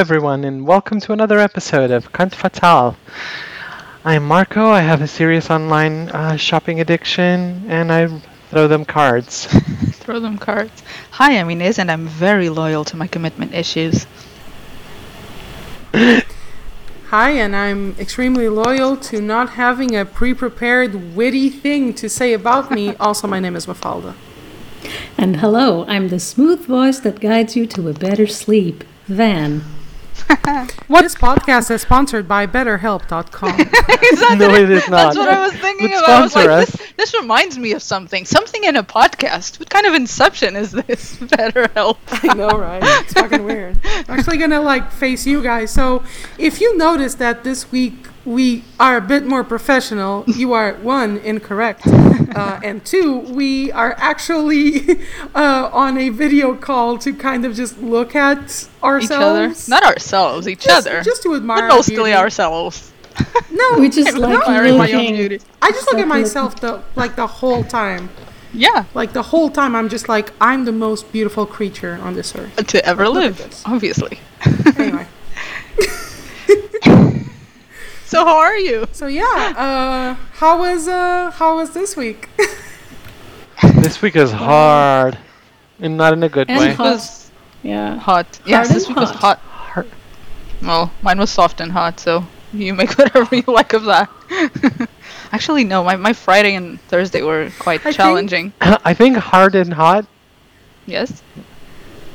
Hello, everyone, and welcome to another episode of Cunt Fatal. I'm Marco. I have a serious online uh, shopping addiction, and I throw them cards. Throw them cards. Hi, I'm Inez, and I'm very loyal to my commitment issues. Hi, and I'm extremely loyal to not having a pre prepared, witty thing to say about me. also, my name is Mafalda. And hello, I'm the smooth voice that guides you to a better sleep, Van. This podcast is sponsored by BetterHelp.com. no, it is not. That's what I was thinking Would about. I was sponsor like, us. this, this reminds me of something. Something in a podcast. What kind of inception is this? BetterHelp. I know, right? It's fucking weird. I'm actually gonna like face you guys. So, if you notice that this week we are a bit more professional, you are one incorrect, uh, and two we are actually uh, on a video call to kind of just look at Each other. ourselves. Not ourselves, each just, other. just to admire. but mostly beauty. ourselves. No, We just I'm like admiring my own looking. beauty. I just look at myself the like the whole time. Yeah. Like the whole time, I'm just like I'm the most beautiful creature on this earth. To ever Look live, obviously. Anyway, So how are you? so yeah, uh, how was uh, how was this week? This week is hard, and not in a good And way. It hot. was Yeah. hot. Yes, Hard this and week was hot. hot. Well, mine was soft and hot, so you make whatever you like of that. Actually, no, my, my Friday and Thursday were quite think- challenging. I think hard and hot. Yes?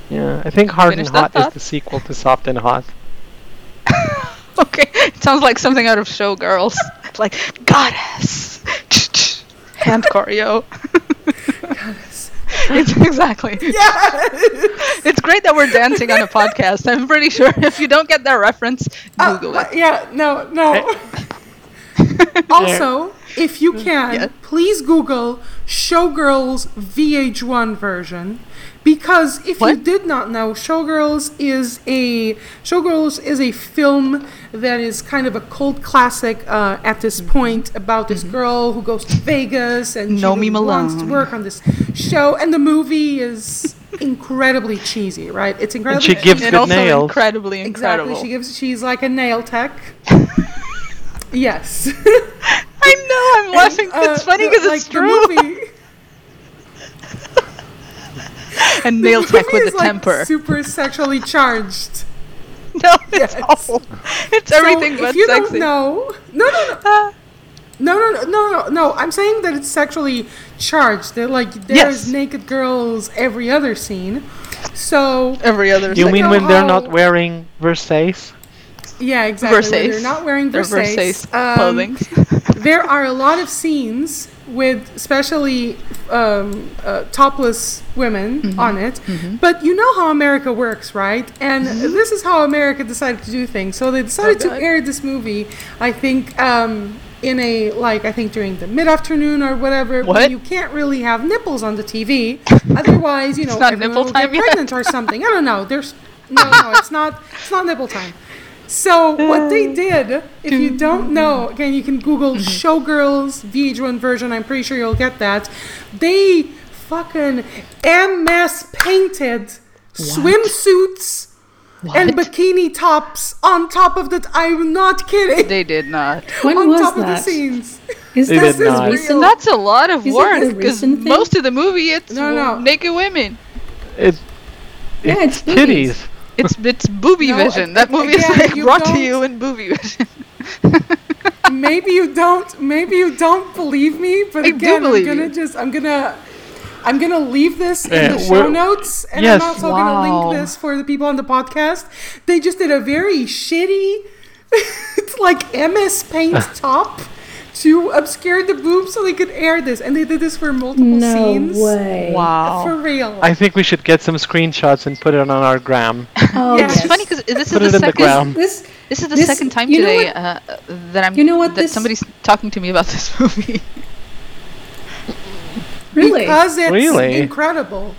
Yeah, I think hard and Finish that hot is the sequel to soft and hot. Okay, it sounds like something out of Showgirls. like, goddess! Hand choreo. it's exactly. Yeah. It's great that we're dancing on a podcast. I'm pretty sure if you don't get that reference, Uh, Google uh, it. yeah, no, no. also, if you can, Yeah. please Google Showgirls VH1 version. Because if you did not know, Showgirls is a Showgirls is a film that is kind of a cult classic uh, at this point about this girl who goes to Vegas and she Nomi really wants to work on this show, and the movie is incredibly cheesy, right? It's incredibly. she gives cheesy. And good also nails. incredibly incredible. Exactly. She gives. She's like a nail tech. yes. I know, I'm laughing. Uh, it's funny the- because like, it's the true. movie- and nail the tech with is, the like, temper. Super sexually charged. No, it's Yes. awful. It's So everything if but you sexy. don't no, no, no. Ah, No, no, no, no, no, no. I'm saying that it's sexually charged. They're like there's Yes. naked girls every other scene. So every other. You Like mean when they're not wearing Versace? Yeah, exactly. Versace. They're not wearing Versace. Um, clothing. there are a lot of scenes with especially um, uh, topless women Mm-hmm. on it but you know how america works right and Mm-hmm. this is how america decided to do things so they decided to air this movie i think um, in a like i think during the mid-afternoon or whatever What? you can't really have nipples on the tv otherwise you know everyone nipple will time get yet? pregnant or something i don't know there's no no it's not it's not nipple time so what they uh, did, if you don't know, again, you can Google mm-hmm. Showgirls VH1 version. I'm pretty sure you'll get that. They fucking MS painted swimsuits and bikini tops on top of that. I'm not kidding. They did not. When on was top of the that? scenes. Is They this did not. recent? That's a lot of Is work because most of the movie it's No, no. naked women. It, Yeah, it's titties. boobies. It's it's booby No, vision. a- That movie is like brought to don't- you in booby vision. maybe you don't maybe you don't believe me but I do again believe i'm gonna you. just i'm gonna i'm gonna leave this Yeah, in the show notes and yes. i'm also Wow. gonna link this for the people on the podcast they just did a very shitty it's like ms paint top to obscure the boobs so they could air this and they did this for multiple No scenes way. Wow. for real I think we should get some screenshots and put it on our gram. Oh, Yes. yes. It's funny because this is Put the it in the second. This, This is the This- second time you know today what- uh, that I'm. You know what That this- somebody's talking to me about this movie. really? because it's Really? incredible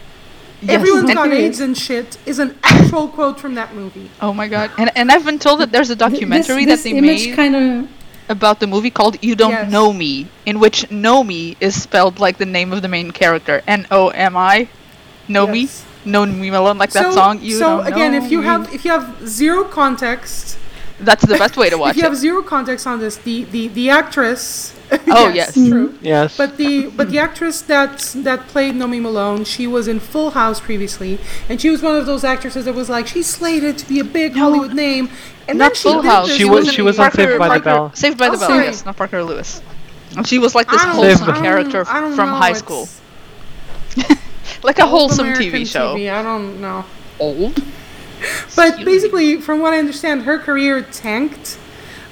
Yes, everyone's and- got AIDS and shit is an actual quote from that movie. Oh my god! And and I've been told that there's a Th- documentary this, that this they image made kind of about the movie called "You Don't Yes. Know Me," in which "Know Me" is spelled like the name of the main character, N O M I, Know Me. Yes. know me alone like that song. You so again, if you me. have if you have zero context, that's the best way to watch if you have it. zero context on this, the the the actress. Oh, yes. true. Mm-hmm. Yes. But the but the actress that that played Nomi Malone, she was in Full House previously, and she was one of those actresses that was like she's slated to be a big Hollywood name, and not then she Full did House. this She She was- was she was on Saved by the Bell. Saved by the Oh, Bell, sorry. yes, not Parker Lewis. And she was like this I don't- wholesome I don't- character I don't from know, high school, like a wholesome American TV show. TV, I don't know. Old, But basically, from what I understand, her career tanked.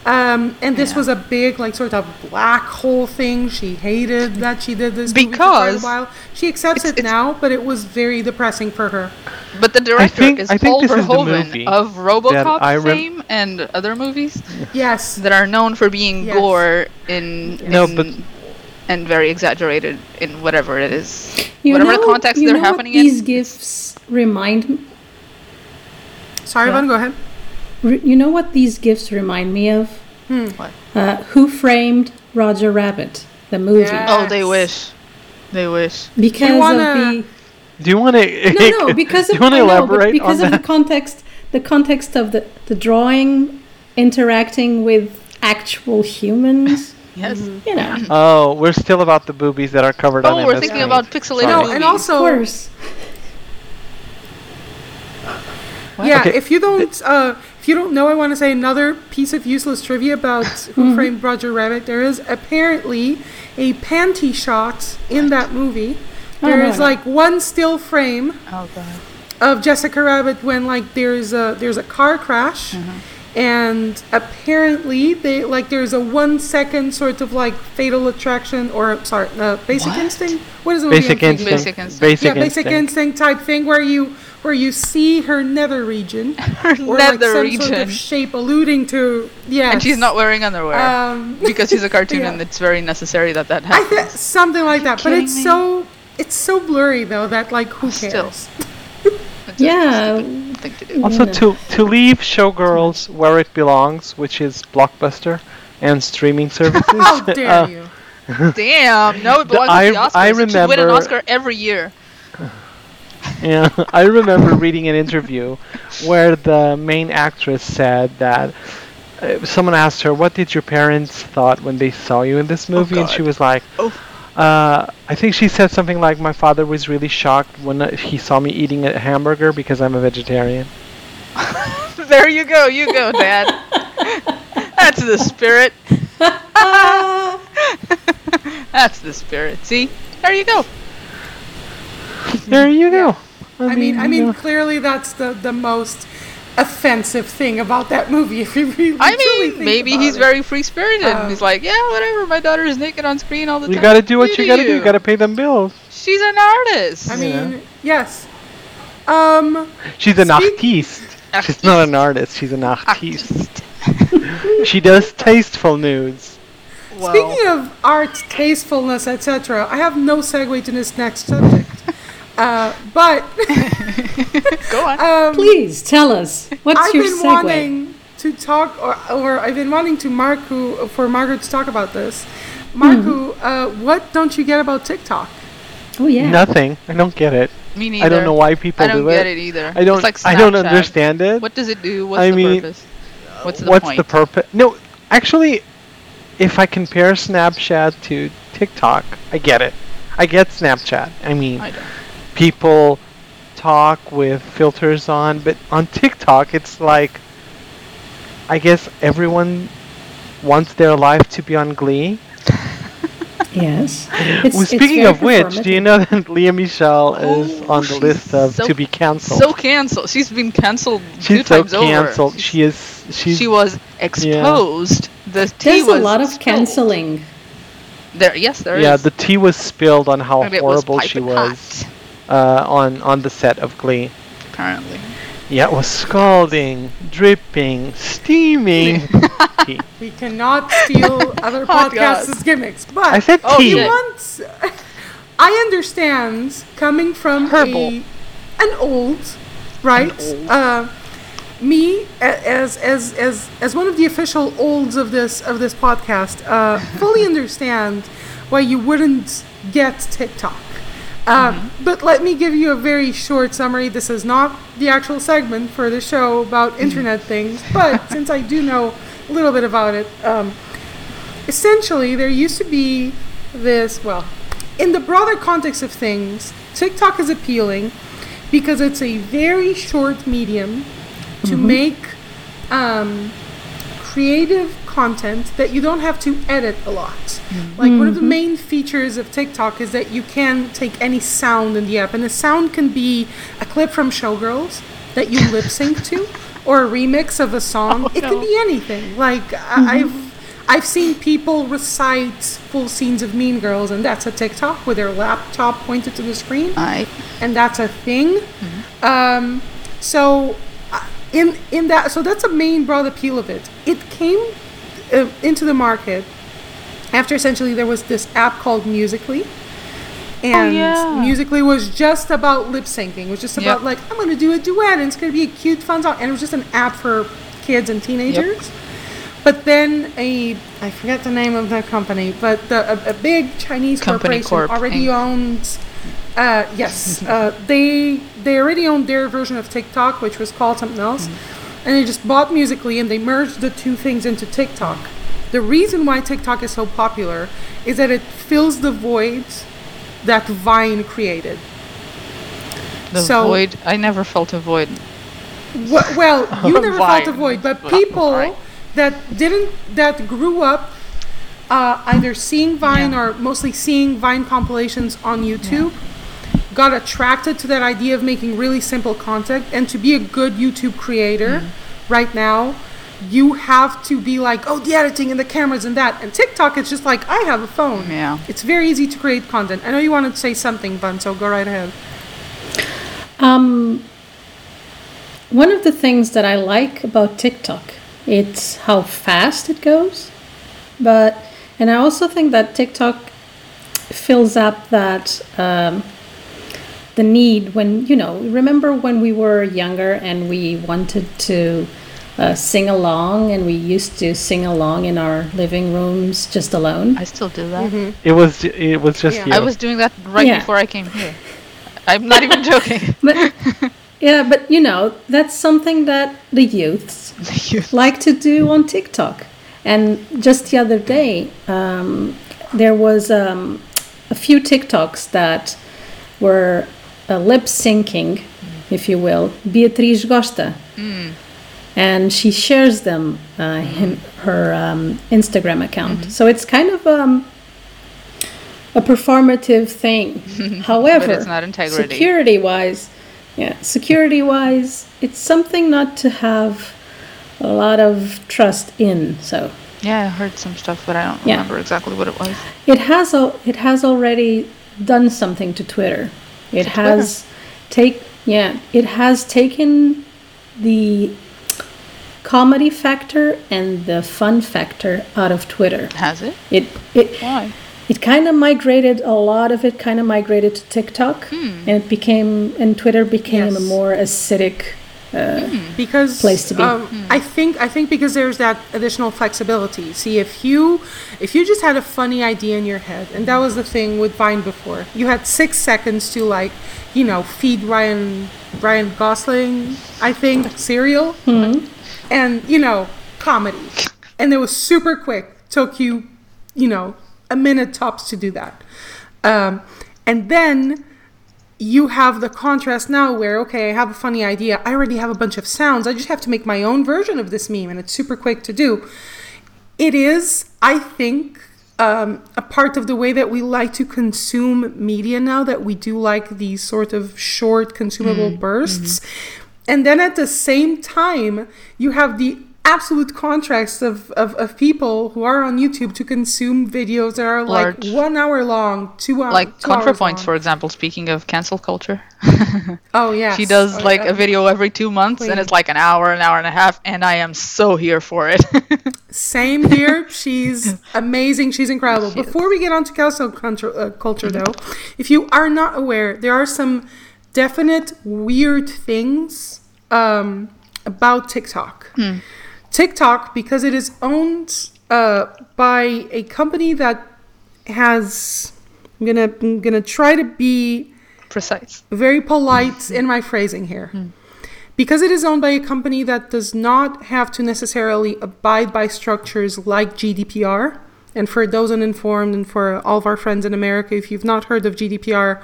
Um, and this Yeah. was a big, like, sort of black hole thing. She hated that she did this movie for quite a Because while. She accepts it's- it it's- now, but it was very depressing for her. but the director think- is I think Paul this is Verhoeven of RoboCop I rem- fame and other movies Yes. that are known for being Yes. gore in, No, in- but- and very exaggerated in whatever it is, You whatever know, the context you they're know what happening these in. These gifts remind m- Sorry, Yeah. Yvonne, go ahead. re- you know what these gifts remind me of? Hmm. What? Uh, Who framed Roger Rabbit? The movie. Yeah. Oh, they wish, they wish. Because wanna- of the Do you want to? no, no, because Do of you want I to know, elaborate because on of that? the context, the context of the the drawing interacting with actual humans. Yes. You know, Oh, we're still about the boobies that are covered on Oh, we're MS thinking Paint. about pixelated Sorry. No, movies. and of also, course. Yeah, Okay. if you don't, uh, if you don't know, I want to say another piece of useless trivia about Who Framed Roger Rabbit. There is apparently a panty shot in that movie. Oh, There no, is no. like one still frame Oh of Jessica Rabbit when like there's a there's a car crash, and apparently they like there's a one second sort of like fatal attraction or sorry, uh, basic What? instinct. What is the movie Basic instinct. Basic Instinct. Basic yeah, basic instinct. instinct type thing where you where you see her nether region Her or like some region. sort of shape alluding to yes. And she's not wearing underwear um, because she's a cartoon yeah. and it's very necessary that that I happens. thi- something like that, but it's me? so it's so blurry though that like who Still. cares? It's Yeah. thing to do. Also, No. to to leave Showgirls where it belongs, which is Blockbuster and streaming services. How dare uh, you? Damn, no, it belongs I- to the Oscars. I It should win an Oscar every year. Yeah, I remember reading an interview where the main actress said that uh, someone asked her, "What did your parents thought when they saw you in this movie?" and she was like, Oh. uh, "I think she said something like, my father was really shocked when uh, he saw me eating a hamburger because I'm a vegetarian." There you go, you go, Dad. That's the spirit. That's the spirit. See? There you go. There you go. I mean, I you mean, know. clearly that's the the most offensive thing about that movie. If you really I mean, think maybe about he's it. very free spirited. Um, he's like, yeah, whatever. My daughter is naked on screen all the you time. You gotta do what you do gotta do. You gotta pay them bills. She's an artist. I Yeah. mean, yes. Um, She's an Speak- artiste. She's not an artist. She's an artiste. Artist. She does tasteful nudes. Well, Speaking of art, tastefulness, etc., I have no segue to this next subject. Uh, but go on. um, Please tell us what's I've your been segue? wanting to talk, or, or I've been wanting to Marku for Margaret to talk about this. Marku, uh, what don't you get about TikTok? Oh yeah. Nothing. I don't get it. Me neither. I don't know why people do it. I don't get it. it either. I don't. It's like I don't understand it. What does it do? What's I the mean, purpose? What's the What's point? the purpose? No, actually, if I compare Snapchat to TikTok, I get it. I get Snapchat. I mean, I don't. People talk with filters on, but on TikTok, it's like, I guess everyone wants their life to be on Glee. Yes. It's, well, speaking very of which, do you know that Lea Michele is Oh, on the list of so- to be cancelled? So cancelled. She's been cancelled two she's so times over. cancelled. She's- She is. She's. she was exposed. The tea There's was a lot of spilled. canceling. There, yes, there is. yeah, the tea was spilled on how And it was horrible she was hot, uh, on on the set of Glee. apparently. Yeah, it was scalding, dripping, steaming. tea. We cannot steal other Oh, podcasts' God. gimmicks, but I said Oh, tea. you shit. want. I understand coming from Herbal. a, an old, right? old. Uh, me as as as as one of the official olds of this of this podcast, uh, fully understand why you wouldn't get TikTok. Um, But let me give you a very short summary. This is not the actual segment for the show about internet things, but since I do know a little bit about it, um, essentially there used to be this. Well, in the broader context of things, TikTok is appealing because it's a very short medium to make um, creative content that you don't have to edit a lot. Like one of the main features of TikTok is that you can take any sound in the app, and the sound can be a clip from Showgirls that you lip sync to, or a remix of a song. it can be anything. Like I I've I've seen people recite full scenes of Mean Girls, and that's a TikTok with their laptop pointed to the screen I and that's a thing. Um, so uh, in in that, so that's a main broad appeal of it. It came uh, into the market after essentially there was this app called Musical.ly. And yeah. Musical.ly was just about lip syncing. It was just about Yep. like I'm gonna do a duet and it's gonna be a cute fun song. And it was just an app for kids and teenagers. But then a I forget the name of the company, but the, a, a big Chinese Company corporation Corp, already Inc. owns. Uh, yes, uh, they they already owned their version of TikTok, which was called something else, and they just bought Musical.ly and they merged the two things into TikTok. The reason why TikTok is so popular is that it fills the void that Vine created. the So- void. I never felt a void. Well, well you never felt a void, but Right. people that didn't that grew up uh, either seeing Vine Yeah. or mostly seeing Vine compilations on YouTube got attracted to that idea of making really simple content and to be a good YouTube creator Mm-hmm. right now you have to be like oh the editing and the cameras and that and TikTok it's just like I have a phone Yeah. it's very easy to create content I know you wanted to say something Bun so go right ahead Um, one of the things that I like about TikTok, it's how fast it goes. But and I also think that TikTok fills up that um, the need when you know. Remember when we were younger and we wanted to uh, sing along, and we used to sing along in our living rooms just alone. I still do that. It was it was just Yeah. you. I was doing that right Yeah. before I came here. I'm not even joking. But yeah, but you know that's something that the youths like to do on TikTok. And just the other day, um, there was um, a few TikToks that were uh, lip syncing, if you will. Beatriz Gosta. And she shares them uh, in her um, Instagram account. So it's kind of um, a performative thing. However, it's not integrity. security wise, yeah, security wise, it's something not to have a lot of trust in. So Yeah, I heard some stuff, but I don't Yeah. remember exactly what it was. it has al- it has already done something to Twitter. It has take yeah, it has taken the comedy factor and the fun factor out of Twitter. Has it? It it Why? it kind of migrated a lot of it kind of migrated to TikTok hmm. and it became and Twitter became a more acidic because Place to be. Um, I think I think because there's that additional flexibility. See, if you if you just had a funny idea in your head, and that was the thing with Vine before, you had six seconds to like, you know, feed Ryan Ryan Gosling, I think, cereal, and you know, comedy, and it was super quick. Took you, you know, a minute tops to do that, um, and then you have the contrast now where okay i have a funny idea i already have a bunch of sounds i just have to make my own version of this meme and it's super quick to do. It is i think um, a part of the way that we like to consume media now that we do like these sort of short consumable bursts. And then at the same time you have the absolute contrast of, of, of people who are on youtube to consume videos that are Large. like one hour long two hours Like two hours ContraPoints, long. for example, speaking of cancel culture. Oh yeah. She does like a video every two months and it's like an hour, an hour and a half, and I am so here for it. Same here. She's amazing. She's incredible. Before we get on to cancel culture, uh, culture, though, if you are not aware, there are some definite weird things um, about TikTok. TikTok, because it is owned uh, by a company that has. I'm gonna I'm gonna try to be precise. very polite in my phrasing here. Because it is owned by a company that does not have to necessarily abide by structures like GDPR, and for those uninformed and for all of our friends in America, if you've not heard of GDPR,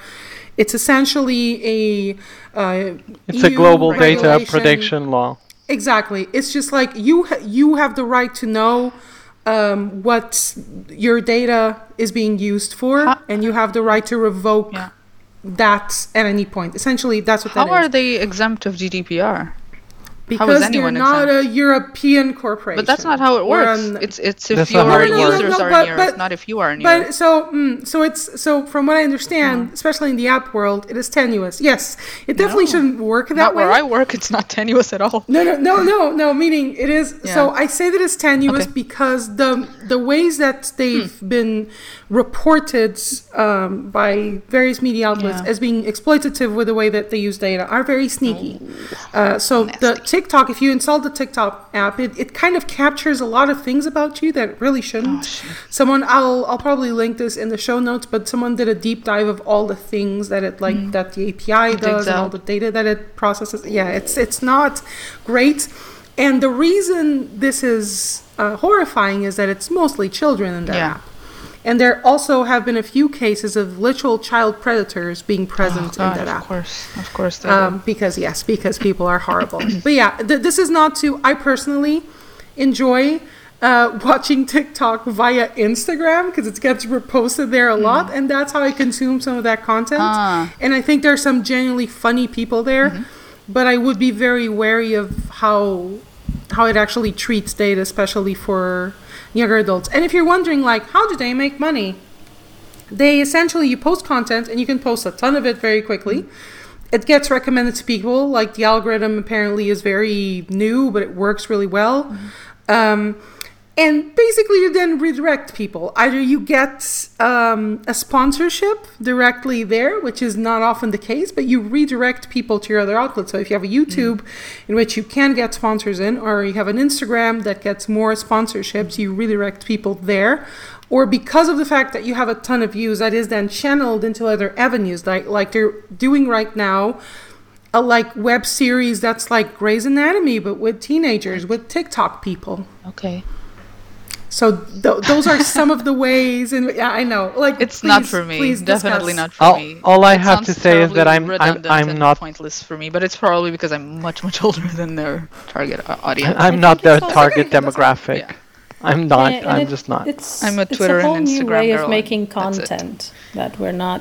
it's essentially a uh, It's a global data protection law. Exactly. It's just like you ha- you have the right to know um, what your data is being used for, How- and you have the right to revoke Yeah. that at any point. Essentially, that's what How that are is. they exempt of GDPR? Because you're anyone not exempt? a European corporation. But that's not how it works. on- It's it's if That's not how your users No, no, are but- in Europe, but- not if you are in Europe. But so, mm, so it's so from what I understand, especially in the app world, it is tenuous. Yes, it definitely No. shouldn't work that not way. where I work, it's not tenuous at all. No, no, no, no, no. Meaning it is. So I say that it's tenuous Okay. because the the ways that they've Hmm. been reported um, by various media outlets Yeah. as being exploitative with the way that they use data are very sneaky. Oh, uh, so the nasty. TikTok, if you install the TikTok app, it, it kind of captures a lot of things about you that really shouldn't. Oh. Someone, I'll I'll probably link this in the show notes, but someone did a deep dive of all the things that it like that the API does and all the data that it processes. Yeah, it's it's not great. And the reason this is uh, horrifying is that it's mostly children in that Yeah. app. And there also have been a few cases of literal child predators being present Oh, in God, that of course, of course. Um, because yes, because people are horrible. but yeah, th- this is not to. I personally enjoy uh, watching TikTok via Instagram because it gets reposted there a lot, and that's how I consume some of that content. Ah. And I think there's some genuinely funny people there, but I would be very wary of how how it actually treats data, especially for younger adults. And if you're wondering, like, how do they make money? they essentially you post content and you can post a ton of it very quickly. It gets recommended to people. Like the algorithm apparently is very new but it works really well. Um, and basically you then redirect people. Either you get um, a sponsorship directly there which is not often the case but you redirect people to your other outlets so if you have a youtube in which you can get sponsors in or you have an instagram that gets more sponsorships you redirect people there. Or because of the fact that you have a ton of views that is then channeled into other avenues like like they're doing right now a like web series that's like Grey's Anatomy but with teenagers with TikTok people. Okay. So th- those are some of the ways and yeah, I know like It's not for me. please Definitely discuss. not for All- me. all I It have to say is that I'm- I'm- I'm and not- pointless for me, but it's probably because I'm much much older than their target audience. I'm not their target okay. demographic. Yeah. I'm not. Yeah, I'm it- just not. It's, I'm a Twitter it's Twitter a and whole new way girl, of making content that we're not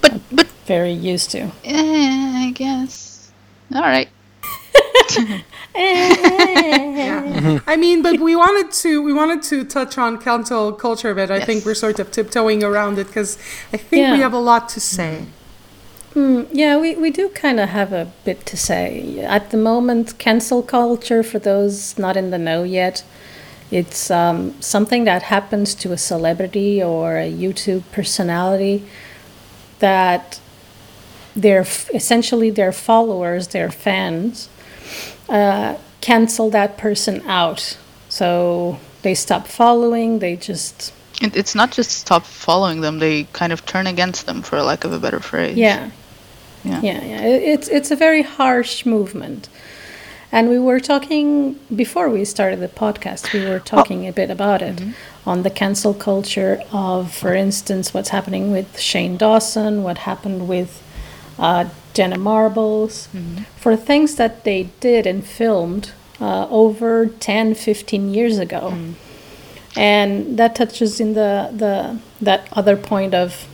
But but very used to. eh, I guess. All right. yeah. I mean but we wanted to we wanted to touch on cancel culture a bit I think we're sort of tiptoeing around it because I think we have a lot to say Mm, yeah, we, we do kind of have a bit to say. At the moment, cancel culture, for those not in the know yet, it's um, something that happens to a celebrity or a YouTube personality that their essentially their followers, their fans, uh, cancel that person out. So they stop following. They just It, it's not just stop following them; they kind of turn against them, for lack of a better phrase. Yeah. Yeah. Yeah, yeah. It- It's it's a very harsh movement. And we were talking before we started the podcast, we were talking a bit about it on the cancel culture of, for instance, what's happening with Shane Dawson, what happened with uh, Jenna Marbles, for things that they did and filmed uh, over 10, 15 years ago. And that touches in the, the that other point of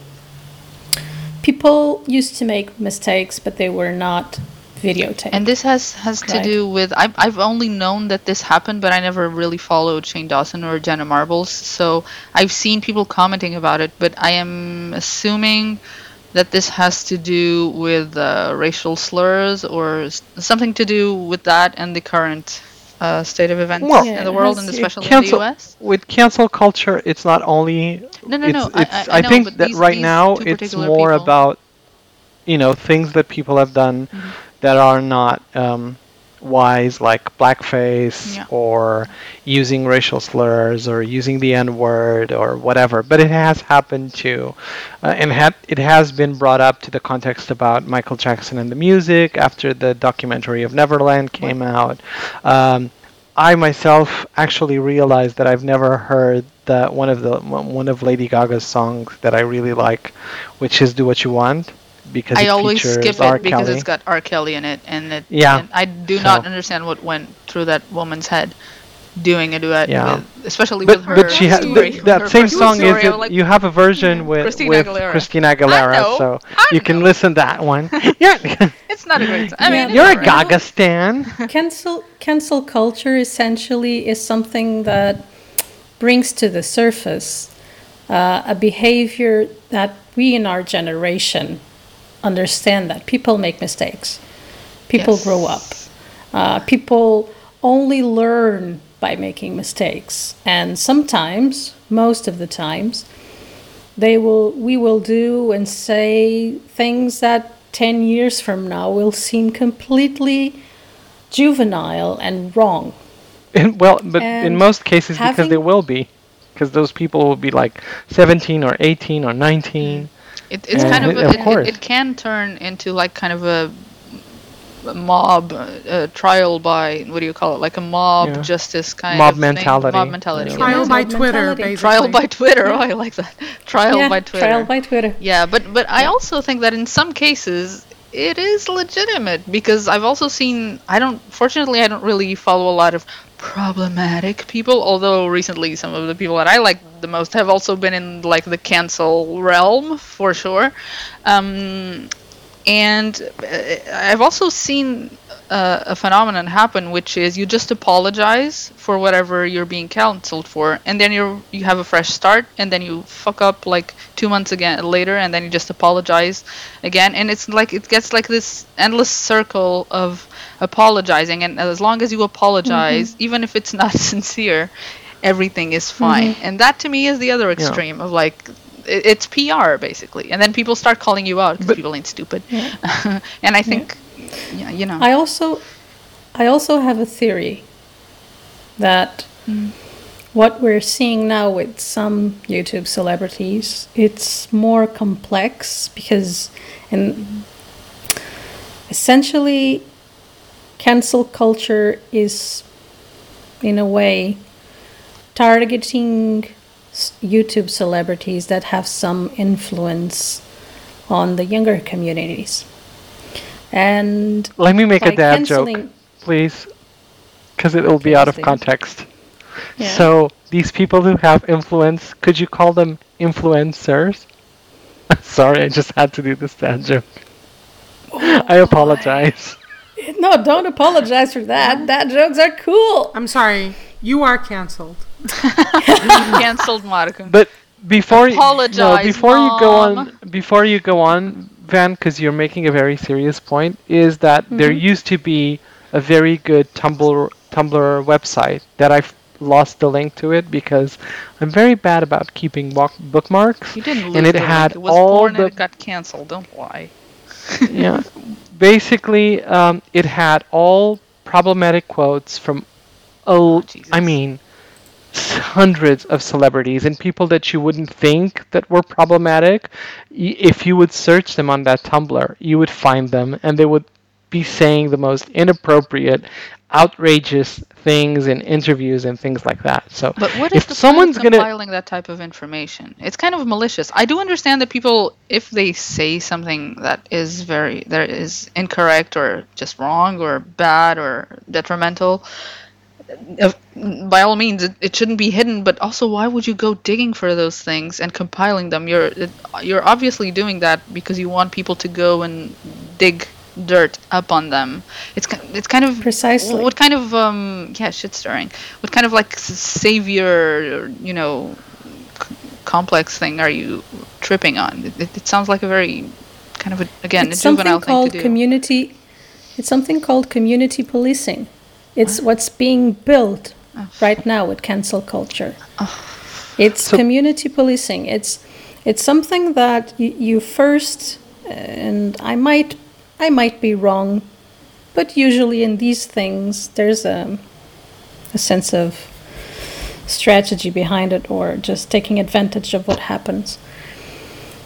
people used to make mistakes, but they were not videotaped. And this has has to do with I've I've only known that this happened, but I never really followed Shane Dawson or Jenna Marbles. So I've seen people commenting about it, but I am assuming that this has to do with uh, racial slurs or s- something to do with that and the current uh, state of events Well- in the world and it especially in cancel the US. with cancel culture. It's not only. No, no, it's, no. I- It's, I- I know, think but that these- right these now it's more people- about, you know, things that people have done Mm-hmm. that are not um, wise, like blackface Yeah. or using racial slurs or using the N word or whatever. But it has happened too, uh, and ha- it has been brought up to the context about Michael Jackson and the music after the documentary of Neverland came out. Um, I myself actually realized that I've never heard the one of the one of Lady Gaga's songs that I really like, which is "Do What You Want," because I it always features skip R. it because Kelly. it's got R. Kelly in it, and it. Yeah. and I do not understand what went through that woman's head, doing a duet, Yeah. with, especially but with her. but she had story, th- that same song is story. I'm that like, you have a version with Christina with Aguilera. Christina Aguilera, know, so I you can listen to that one. yeah, It's not a great. I mean, you're a alright. Gaga stan. cancel cancel culture essentially is something that brings to the surface uh, a behavior that we in our generation understand that. People make mistakes. People Yes. grow up. Uh, people only learn by making mistakes. And sometimes most of the times they will we will do and say things that 10 years from now will seem completely juvenile and wrong. In- well, but in most cases, because they will be, because those people will be like 17 or 18 or 19. It, it's Yeah, kind of, of a, it, course. it, it can turn into like kind of a, a mob uh, trial by what do you call it? Like a mob Yeah. justice kind Mob of thing. Mob mentality. Yeah. Trial yes. by Mob Twitter, mentality. basically. Trial by Twitter. Oh, I like that. Trial Yeah, by Twitter. trial by twitter Yeah, but but I also think that in some cases it is legitimate because I've also seen I don't fortunately I don't really follow a lot of problematic people although recently some of the people that I like the most have also been in like the cancel realm for sure. Um and uh, I've also seen uh, a phenomenon happen, which is you just apologize for whatever you're being cancelled for, and then you you have a fresh start, and then you fuck up like two months again later, and then you just apologize again, and it's like it gets like this endless circle of apologizing, and as long as you apologize, even if it's not sincere, everything is fine, and that to me is the other extreme of like. It's PR basically, and then people start calling you out because people ain't stupid, and I think, yeah, you know, I also, I also have a theory that mm. what we're seeing now with some YouTube celebrities, it's more complex because, and essentially, cancel culture is, in a way, targeting YouTube celebrities that have some influence on the younger communities. And Let me make a dad joke, please, because it will be out of let's do it. context. Yeah. So these people who have influence, could you call them influencers? Sorry, I just had to do this dad joke. Oh, I apologize. No, don't apologize for that. Dad jokes are cool. I'm sorry. You are canceled. canceled Marco. But before you, no, Apologize, before you go on, before you go on, Van, because you're making a very serious point, is that there Mm-hmm. used to be a very good Tumblr Tumblr website that I've lost the link to it because I'm very bad about keeping book- bookmarks. You didn't lose and it the had link. It was all born the and it got canceled. Don't lie. yeah. Basically, um, it had all problematic quotes from, oh, I mean, hundreds of celebrities and people that you wouldn't think that were problematic. If you would search them on that Tumblr, you would find them, and they would be saying the most inappropriate, outrageous things in interviews and things like that. So, But what if the someone's gonna compiling that type of information? It's kind of malicious. I do understand that people, if they say something that is very that is incorrect or just wrong or bad or detrimental, by all means, it, it shouldn't be hidden. But also, why would you go digging for those things and compiling them? You're it, you're obviously doing that because you want people to go and dig dirt up on them. It's it's kind of Precisely. What kind of um yeah shit stirring? What kind of like savior you know c- complex thing are you tripping on? It, it, sounds like a very kind of a, again it's a juvenile something thing called community. It's something called community policing. It's ah. what's being built ah. right now with cancel culture. Ah. It's So- community policing. It's it's something that you, you first, uh, and I might I might be wrong, but usually in these things, there's a, a sense of strategy behind it or just taking advantage of what happens.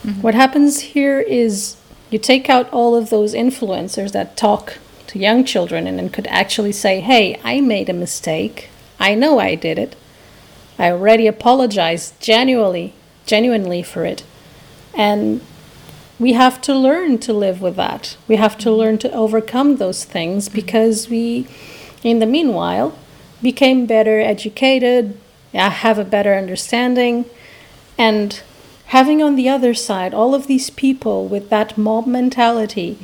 Mm-hmm. What happens here is you take out all of those influencers that talk to young children and then could actually say, hey, I made a mistake. I know I did it. I already apologized genuinely, genuinely for it. And we have to learn to live with that. We have to learn to overcome those things because we, in the meanwhile, became better educated, uh, have a better understanding, and having on the other side all of these people with that mob mentality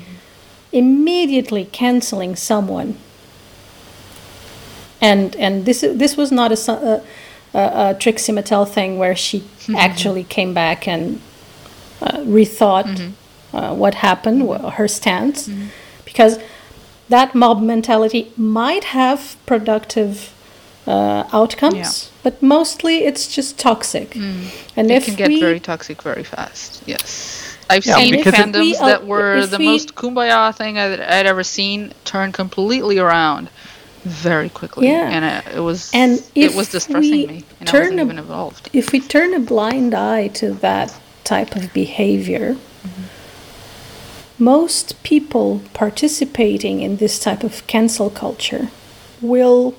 immediately canceling someone. And and this this was not a, a, a, Trixie Mattel thing where she actually came back and uh, rethought uh, what happened, wha- her stance, because that mob mentality might have productive uh, outcomes, Yeah. but mostly it's just toxic. And it if can get we, very toxic very fast. Yes. I've Yeah, seen fandoms we, uh, that were the we- most kumbaya thing I'd, I'd ever seen turn completely around very quickly. Yeah. And it, it was And it was distressing me. And I wasn't a- even involved. if we turn a blind eye to that type of behavior, most people participating in this type of cancel culture will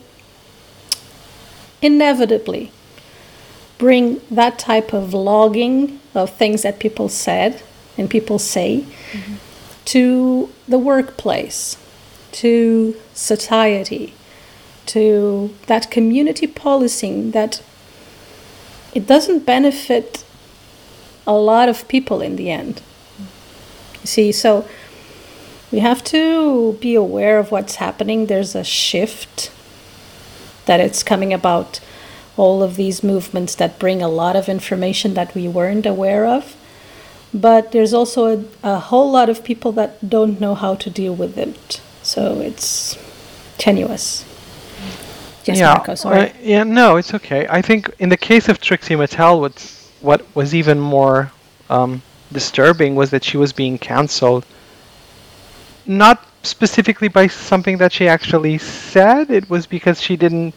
inevitably bring that type of logging of things that people said and people say to the workplace, to society, to that community policing that it doesn't benefit a lot of people in the end. You see, so we have to be aware of what's happening. There's a shift that it's coming about all of these movements that bring a lot of information that we weren't aware of. But there's also a, a whole lot of people that don't know how to deal with it. So it's tenuous. Yes, yeah, Marco, sorry. uh, yeah, no, it's okay. I think in the case of Trixie Mattel, what's, what was even more um, disturbing was that she was being cancelled, not specifically by something that she actually said. It was because she didn't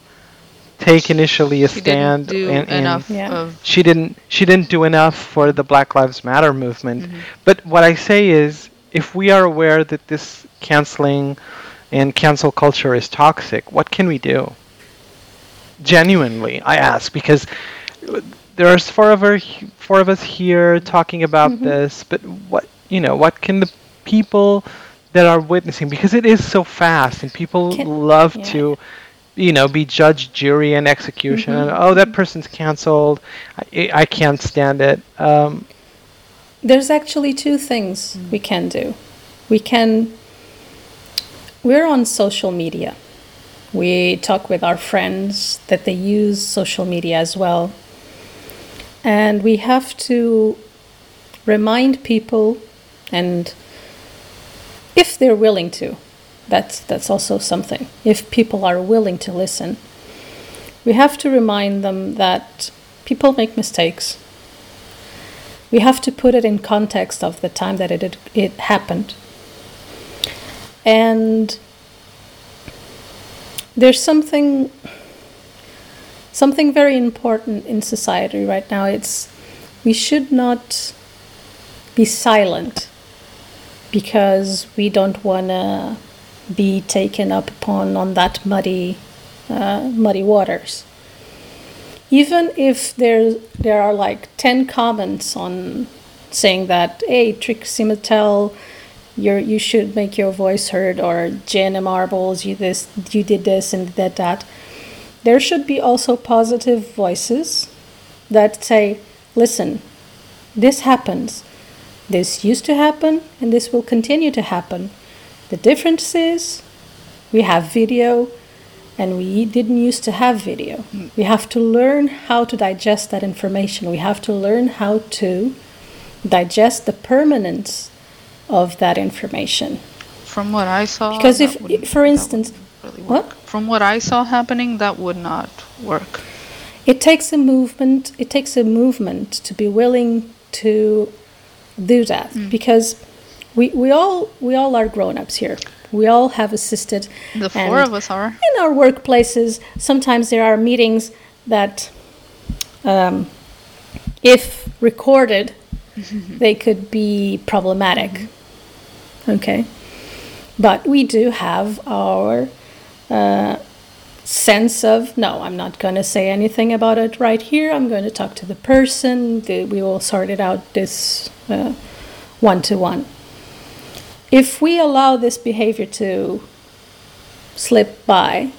take initially a She stand didn't do and, and enough Yeah. of she didn't she didn't do enough for the Black Lives Matter movement. Mm-hmm. But what I say is if we are aware that this canceling and cancel culture is toxic, what can we do? Genuinely, I ask because there's four of us, four of us here talking about Mm-hmm. this, but what you know, what can the people that are witnessing because it is so fast and people Can- love yeah. to you know be judge jury and execution and oh that person's canceled i, I can't stand it um, There's actually two things we can do. We can, we're on social media. We talk with our friends that they use social media as well. And we have to remind people, and if they're willing to, that's, that's also something. If people are willing to listen, we have to remind them that people make mistakes we have to put it in context of the time that it, it, it happened. And there's something something very important in society right now. It's we should not be silent because we don't want to be taken up upon on that muddy uh, muddy waters. Even if there there are like 10 comments on saying that hey Trixie Mattel you're, you should make your voice heard or Jenna Marbles you this you did this and that that there should be also positive voices that say listen this happens. This used to happen and this will continue to happen the difference is we have video and we didn't used to have video. Hmm. We have to learn how to digest that information. We have to learn how to digest the permanence of that information. from what I saw. Because if- for instance- really What? From what I saw happening, that would not work. It takes a movement. It takes a movement to be willing to do that. Hmm. Because we, we all we all are grown-ups here. We all have assisted. The four of us are. in our workplaces, sometimes there are meetings that, um, if recorded, they could be problematic. Okay. But we do have our uh, sense of no, I'm not going to say anything about it right here. I'm going to talk to the person. The, we will sort it out this one to one. If we allow this behavior to slip by,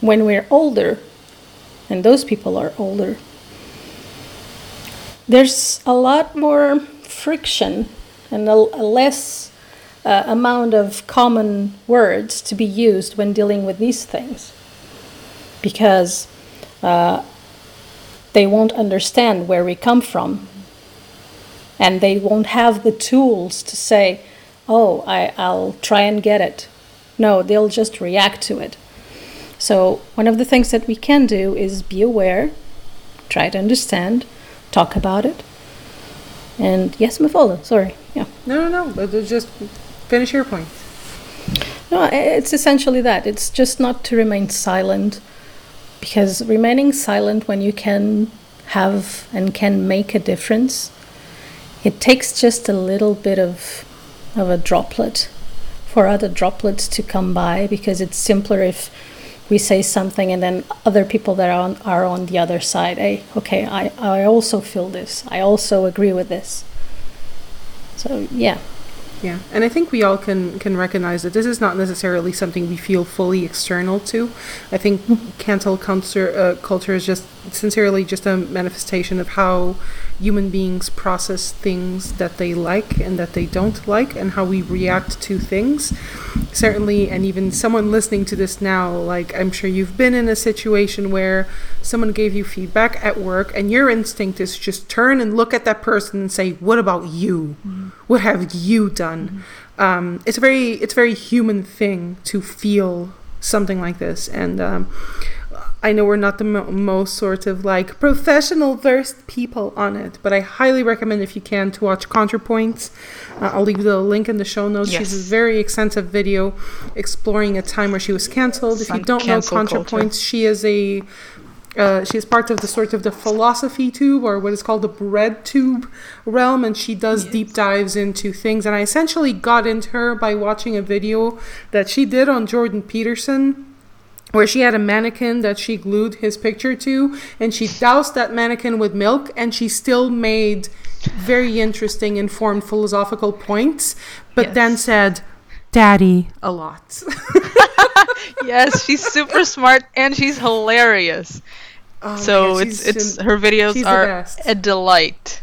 when we're older, and those people are older, there's a lot more friction and a, a less uh, amount of common words to be used when dealing with these things. Because uh, they won't understand where we come from and they won't have the tools to say oh I, i'll try and get it no they'll just react to it so one of the things that we can do is be aware try to understand talk about it and yes Mafalda, sorry yeah No, no, no. But just finish your point. No, it's essentially that. It's just not to remain silent because remaining silent when you can have and can make a difference, it takes just a little bit of of a droplet for other droplets to come by because it's simpler if we say something and then other people that are on, are on the other side, hey, okay, I, I also feel this. I also agree with this. So, yeah. Yeah, and I think we all can can recognize that this is not necessarily something we feel fully external to. I think cancel culture uh, culture is just sincerely just a manifestation of how human beings process things that they like and that they don't like, and how we react to things. Certainly, and even someone listening to this now, like I'm sure you've been in a situation where someone gave you feedback at work, and your instinct is just turn and look at that person and say, "What about you? What have you done?" Um, it's a very it's a very human thing to feel something like this, and um, I know we're not the mo- most sort of like professional versed people on it, but I highly recommend if you can to watch ContraPoints. Uh, I'll leave the link in the show notes. Yes. She's a very extensive video exploring a time where she was canceled. If you don't know cancel culture. ContraPoints, she is a uh, she is part of the sort of the philosophy tube or what is called the bread tube realm and she does deep dives into things and i essentially got into her by watching a video that she did on jordan peterson where she had a mannequin that she glued his picture to and she doused that mannequin with milk and she still made very interesting informed philosophical points but Yes. then said daddy a lot yes, she's super smart and she's hilarious. Oh, so yeah, it's she's- it's her videos are a delight.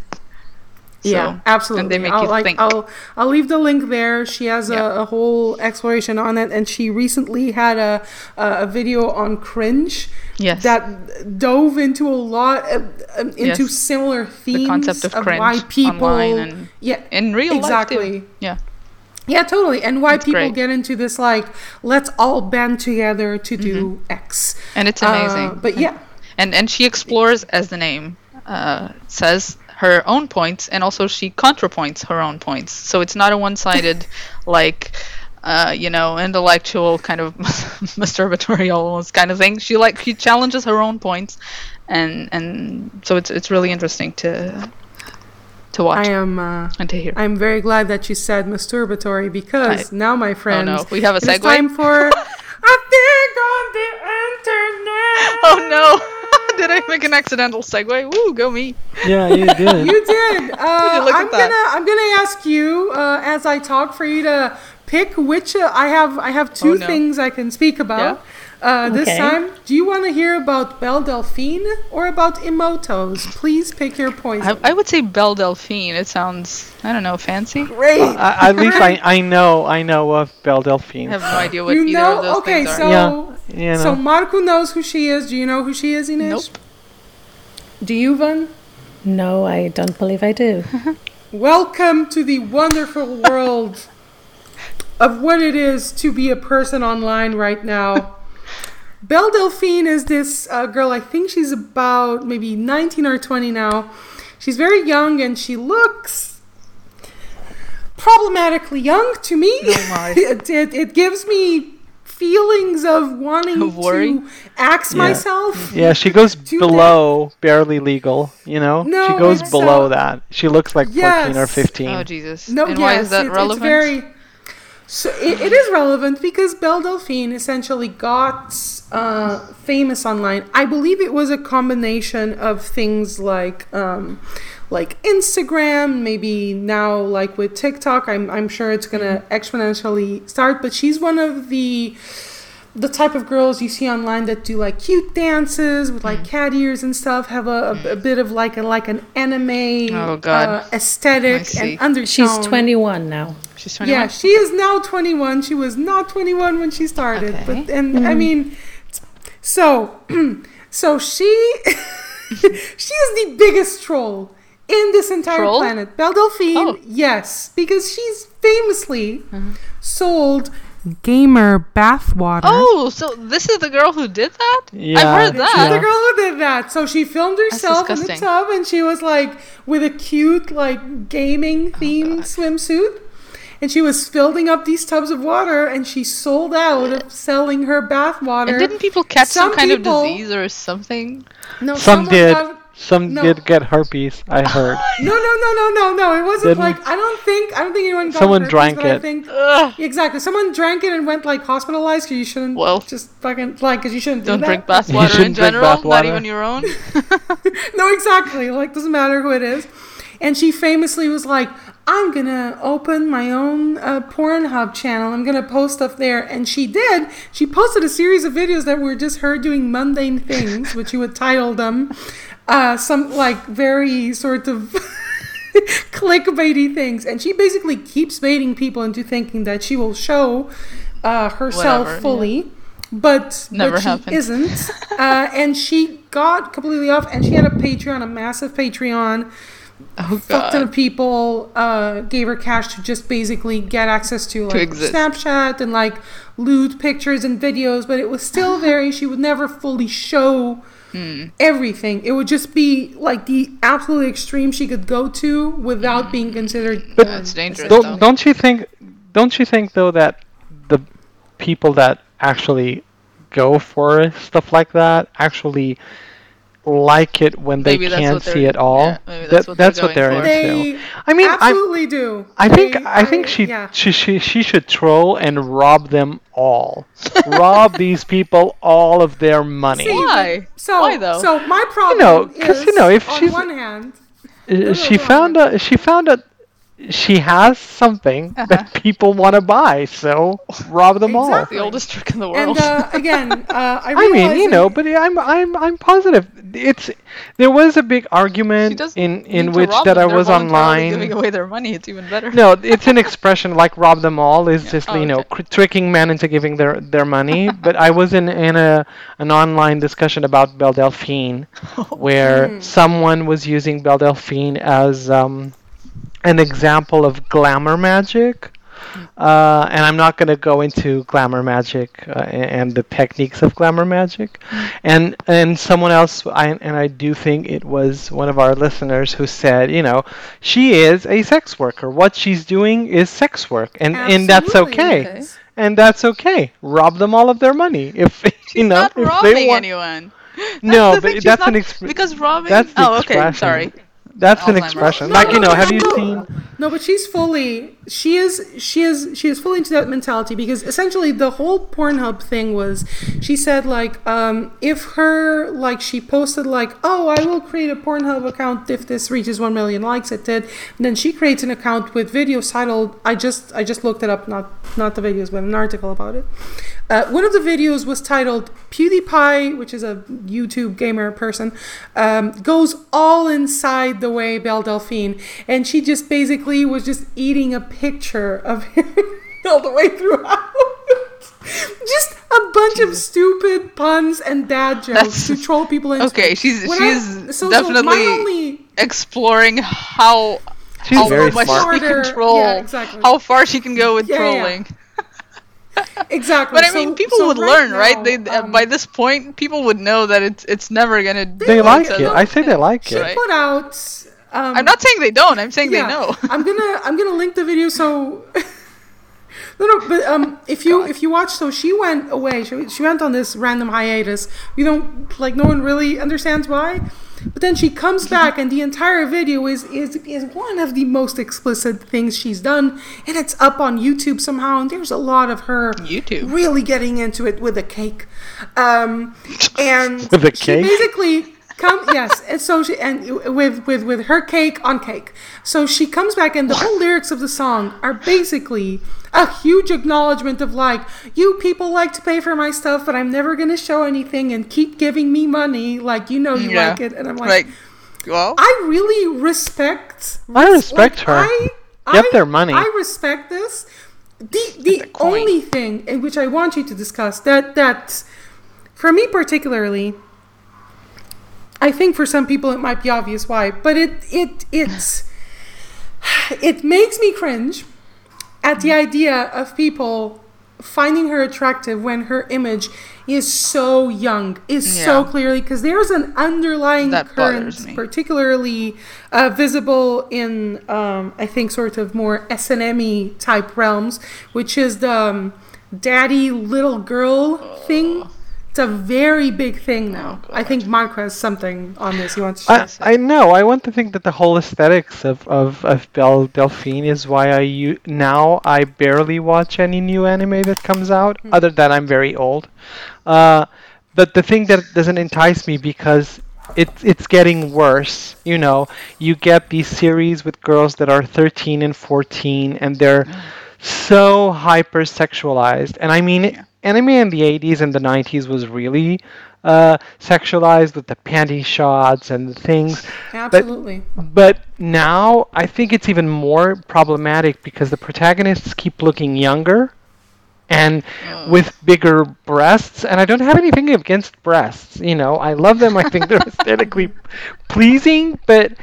Yeah, So- absolutely. And they make I'll, you like, think. I'll I'll leave the link there. She has Yeah. a, a whole exploration on it, and she recently had a a, a video on cringe Yes. that dove into a lot of, um, into Yes. similar themes concept of cringe why people online and yeah in real exactly. life too. Yeah. Yeah, totally. And why It's people great. get into this like let's all band together to do X. Mm-hmm. And it's Uh, amazing. but yeah, and and she explores as the name uh, says her own points and also she contrapoints her own points so it's not a one-sided like uh, you know intellectual kind of masturbatory almost kind of thing she like she challenges her own points and and so it's it's really interesting to to watch I am. Uh, and to hear I'm very glad that you said masturbatory because I- now, my friends, no. We have a segue? time for a thing on the internet. oh no did i make an accidental segue woo go me Yeah, you did. You did. Uh, look I'm gonna I'm gonna ask you uh, as I talk for you to pick which uh, I have I have two Oh, no. things I can speak about. Uh, This Okay. time, do you want to hear about Belle Delphine or about Emotos? Please pick your poison. I, I would say belle delphine it sounds i don't know fancy Great. I, at least I, I know I know of Belle Delphine. i have no idea what you either know? of those okay, things are so Yeah, you so know. Marco knows who she is. Do you know who she is, Ines? nope Do you, Van? No, I don't believe I do. Welcome to the wonderful world of what it is to be a person online right now. Belle Delphine is this uh, girl, I think she's about maybe 19 or 20 now. She's very young and she looks problematically young to me. Oh my. it, it, it gives me feelings of wanting Of worry? to axe myself. Yeah, she goes Do below barely legal, you know? No, she goes below uh, that. She looks like 14 or 15. Oh Jesus! No, and yes, why is that it- relevant? It's very. So it, it is relevant because Belle Delphine essentially got uh, famous online. I believe it was a combination of things like um, like Instagram, maybe now like with TikTok. I'm I'm sure it's gonna exponentially start. But she's one of the the type of girls you see online that do like cute dances with Mm. like cat ears and stuff have a, a, a bit of like a like an anime Oh, God. Uh, aesthetic I and undertone. She's 21 now. She's 21. Yeah, she is now 21. She was not 21 when she started. Okay. But and I mean so so she she is the biggest troll in this entire Troll? planet. Belle Delphine, Oh. yes, because she's famously uh-huh. sold gamer bathwater. Oh, so this is the girl who did that? Yeah, I've heard she's that. She's the girl who did that. So she filmed herself in the tub and she was like with a cute like gaming oh, themed swimsuit. And she was filling up these tubs of water and she sold out of selling her bath water. And didn't people catch some, Some kind people- of disease or something? no, Some did. got- Some No. did get herpes, I heard. no, no, no, no, no, no. It wasn't Didn't? like I don't think I don't think anyone got Someone herpes, drank but I think Ugh. exactly someone drank it and went like hospitalized because you shouldn't Well. just fucking like because you shouldn't Don't do drink that. bath water in shouldn't drink general, bath not water. even your own. no, exactly. Like, doesn't matter who it is. And she famously was like, I'm gonna open my own uh, Pornhub channel. I'm gonna post stuff there. And she did. She posted a series of videos that were just her doing mundane things, which you would title them uh, some like very sort of clickbaity things. And she basically keeps baiting people into thinking that she will show uh, herself Whatever, fully. But, Never but she happened. isn't. uh, and she got completely off, and she had a Patreon, a massive Patreon. Oh Fuck ton of people uh, gave her cash to just basically get access to like exist. Snapchat and like loot pictures and videos, but it was still very. She would never fully show Hmm. everything. It would just be like the absolute extreme she could go to without being considered. But Yeah, it's dangerous. Don't, don't you think? Don't you think though that the people that actually go for stuff like that actually like it when they Maybe can't see they're- it all? yeah, maybe That- that's what they're that's what they're going into. They I mean, I, do. I think They- I think she, yeah. she she she should troll and rob them all. rob these people all of their money. See, Why? So, Why though? So my problem know, 'cause, is, you know, if on she's- one hand, Uh, she found on. a she found a she has something Uh-huh. that people want to buy, so rob them all. Exactly. the oldest trick in the world. and uh, again, uh, I, I mean, you know, but I'm I'm I'm positive. It's there was a big argument in in which that them. I They're was voluntarily Giving away their money, it's even better. No, it's an expression like "rob them all" is just Oh, you know okay. cr- tricking men into giving their their money. but I was in in a an online discussion about Belle Delphine, where someone was using Belle Delphine as um, an example of glamour magic. Uh, and I'm not going to go into glamour magic uh, and the techniques of glamour magic. And and someone else, I, and I do think it was one of our listeners who said, you know, she is a sex worker. What she's doing is sex work, and and that's Absolutely okay. And that's okay. Rob them all of their money if you know not if robbing they want. anyone. That's No, the but that's not- an exp- because robbing. that's oh, okay. expression. Sorry. That's an Alzheimer's. expression. No, like you know, no, have you no. seen? No, but she's fully she is she is she is fully into that mentality because essentially the whole Pornhub thing was she said like um if her like she posted like oh I will create a Pornhub account if this reaches one million likes it did. And then she creates an account with videos titled I just I just looked it up not not the videos but an article about it. Uh, one of the videos was titled PewDiePie, which is a YouTube gamer person, um, goes all inside the way Belle Delphine, and she just basically was just eating a picture of him all the way throughout. just a bunch of stupid puns and dad jokes That's- to troll people into. Okay, she's When she's so- so my definitely only- exploring how She's how very much smart. she can Smarter- troll, yeah, exactly. how far she can go with Yeah, yeah. trolling. exactly. But I So- mean, people so would right learn, right? They uh, um, by this point, people would know that it's it's never gonna. They like like it. it. I think they like She it. Right. put out Um, I'm not saying they don't. I'm saying yeah, they know. I'm gonna I'm gonna link the video so. No, no, but um, if you if you watch, so she went away. She, she went on this random hiatus. We don't like no one really understands why, but then she comes back, and the entire video is is is one of the most explicit things she's done, and it's up on YouTube somehow. And there's a lot of her YouTube. really getting into it with a cake, um, and With a she cake? basically come yes. And so she and with with with her cake on cake. So she comes back and the whole lyrics of the song are basically a huge acknowledgement of like you people like to pay for my stuff but i'm never going to show anything and keep giving me money. Like you know you Yeah. like it. And i'm like Like, well, i really respect I respect her. I, Get I- their money. i respect this. The the the only thing in which i want you to discuss that that for me particularly I think for some people it might be obvious why, but it it it's it makes me cringe at the idea of people finding her attractive when her image is so young, is so clearly because there's an underlying That current, particularly uh, visible in um, I think sort of more S and M type realms, which is the um, daddy little girl thing. It's a very big thing now. I think Marco has something on this he wants to I. I know. I want to think that the whole aesthetics of of, of Belle Delphine is why I I u- now I barely watch any new anime that comes out. Hmm. Other than I'm very old. Uh, but the thing that doesn't entice me because it's it's getting worse. You know, you get these series with girls that are 13 and 14, and they're so hyper sexualized. And I mean, anime in the 80s and the 90s was really uh, sexualized with the panty shots and the things. Absolutely. But now I think it's even more problematic because the protagonists keep looking younger and with bigger breasts. And I don't have anything against breasts. You know, I love them. I think they're aesthetically pleasing. But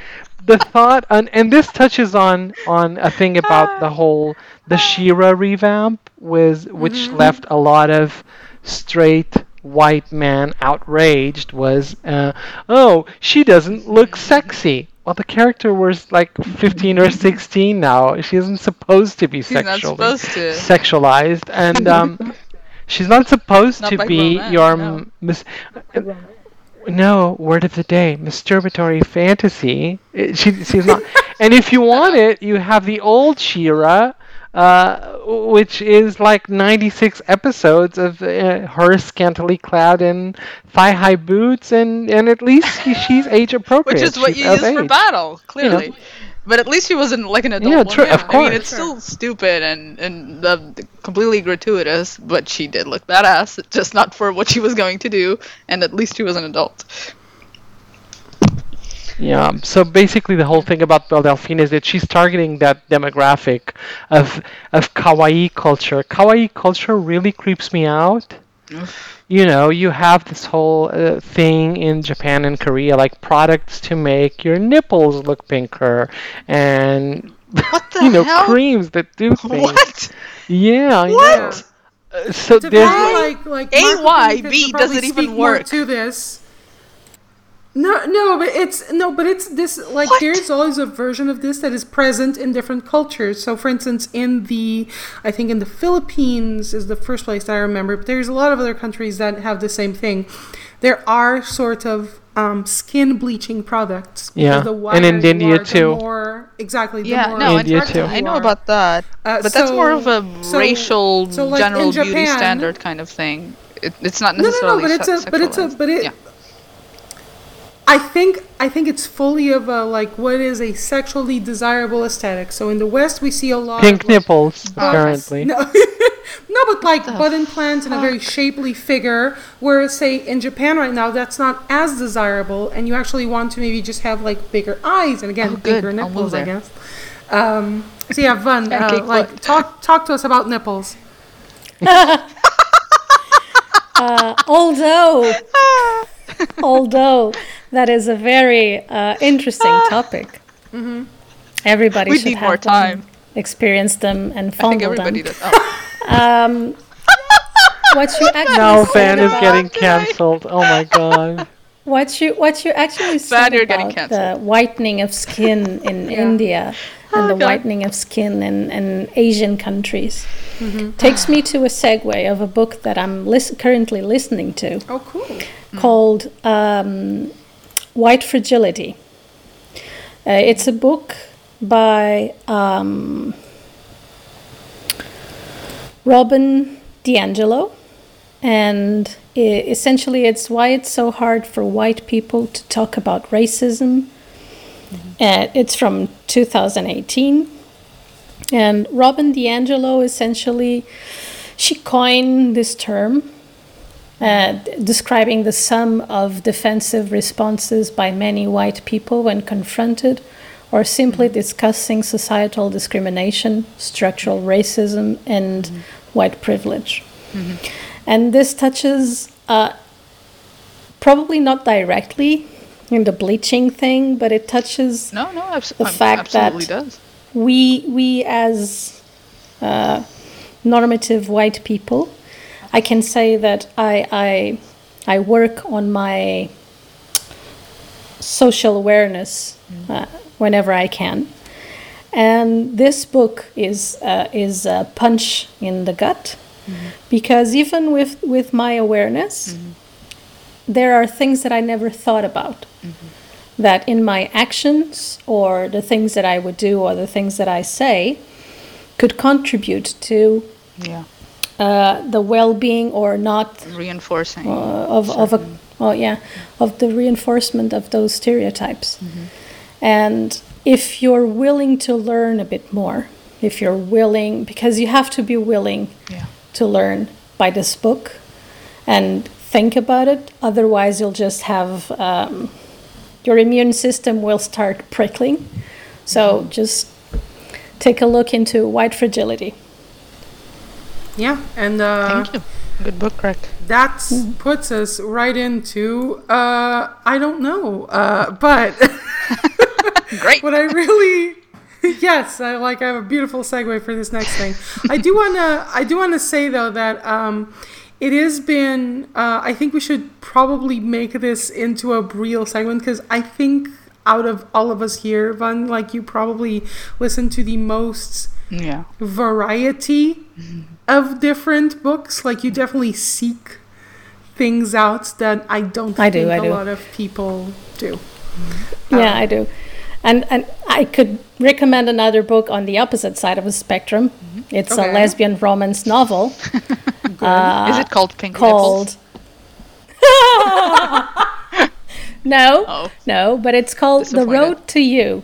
the thought, and, and this touches on on a thing about the whole the She-Ra revamp, was which left a lot of straight white man outraged was uh, oh she doesn't look sexy. Well the character was like 15 or 16 now. She isn't supposed to be sexually supposed to. sexualized. And um, she's not supposed Not to be romance, your no. mis- no word of the day masturbatory fantasy. It- she, she's not. And if you want it you have the old She-Ra uh, which is like 96 episodes of uh, her scantily clad in thigh-high boots and, and at least she, she's age appropriate. Which is what She's you use for battle, clearly. But at least she wasn't like an adult Yeah, woman. true, of I course. mean, it's still stupid and and uh, completely gratuitous, but she did look badass, just not for what she was going to do, and at least she was an adult. Yeah. So basically, the whole thing about Belle Delphine is that she's targeting that demographic of of kawaii culture. Kawaii culture really creeps me out. You know, you have this whole uh, thing in Japan and Korea, like products to make your nipples look pinker, and What the you know, hell? creams that do things. What? Yeah. I What? know. Uh, so To there's like like A, Marco why? could- could B, probably does it even work? to this? No, no, but it's no, but it's this like What? there's always a version of this that is present in different cultures. So, for instance, in the I think in the Philippines is the first place that I remember, but there's a lot of other countries that have the same thing. There are sort of um, skin bleaching products. Yeah, the and in you India are, the too. more- exactly. The Yeah, more no, India too. I know about that, Uh, but that's more of a so- so- racial, so, like, general in beauty standard kind of thing. It, it's not necessarily No, no, necessarily no, but it's se- a, but it's a, but it. yeah. I think I think it's fully of a like what is a sexually desirable aesthetic. So in the West we see a lot pink of, like, nipples, butts- apparently. No, no, but like butt implants and a very shapely figure. Whereas say in Japan right now that's not as desirable, and you actually want to maybe just have like bigger eyes and again Oh, bigger I'll nipples, I guess. Um, so yeah, Van, uh, like talk talk to us about nipples. although although that is a very uh, interesting topic everybody We should need have more them, time. experience them and I think fondle everybody them does. Oh. um, what you actually Now said Van is getting cancelled. Oh my god. what you what you actually said Glad getting about the whitening of skin in India and the whitening of skin in, in Asian countries Mm-hmm. takes me to a segue of a book that I'm lis- currently listening to Oh, cool. called um, White Fragility. Uh, it's a book by um, Robin DiAngelo, and i essentially it's why it's so hard for white people to talk about racism. Uh, it's from 2018, and Robin DiAngelo essentially she coined this term uh, describing the sum of defensive responses by many white people when confronted or simply discussing societal discrimination, structural racism, and white privilege. And this touches uh, probably not directly in the bleaching thing, but it touches No, no, abs- The fact that- does. we we as uh, normative white people, I can say that I I I work on my social awareness uh, whenever I can, and this book is uh, is a punch in the gut because even with with my awareness, there are things that I never thought about. That in my actions or the things that I would do or the things that I say could contribute to Yeah, uh, the well-being or not reinforcing. uh, of, of a well yeah of the reinforcement of those stereotypes. And if you're willing to learn a bit more if you're willing because you have to be willing yeah, to learn by this book and think about it. Otherwise, you'll just have um, your immune system will start prickling. So just take a look into white fragility. Yeah, and uh, thank you. Good book, Greg. that Mm-hmm. puts us right into uh, I don't know, uh, but Great. what I really yes, I like I have a beautiful segue for this next thing. I do wanna I do wanna say though that um, it has been uh, I think we should probably make this into a real segment because I think out of all of us here, Van, like you probably listen to the most Yeah. variety of different books. Like you definitely seek things out that I don't I do, think I a do. lot of people do. Yeah, I do. And and I could recommend another book on the opposite side of the spectrum. Mm-hmm. It's Okay. a lesbian romance novel Is it uh, called Pink called No. Oh. No, but it's called The Road to You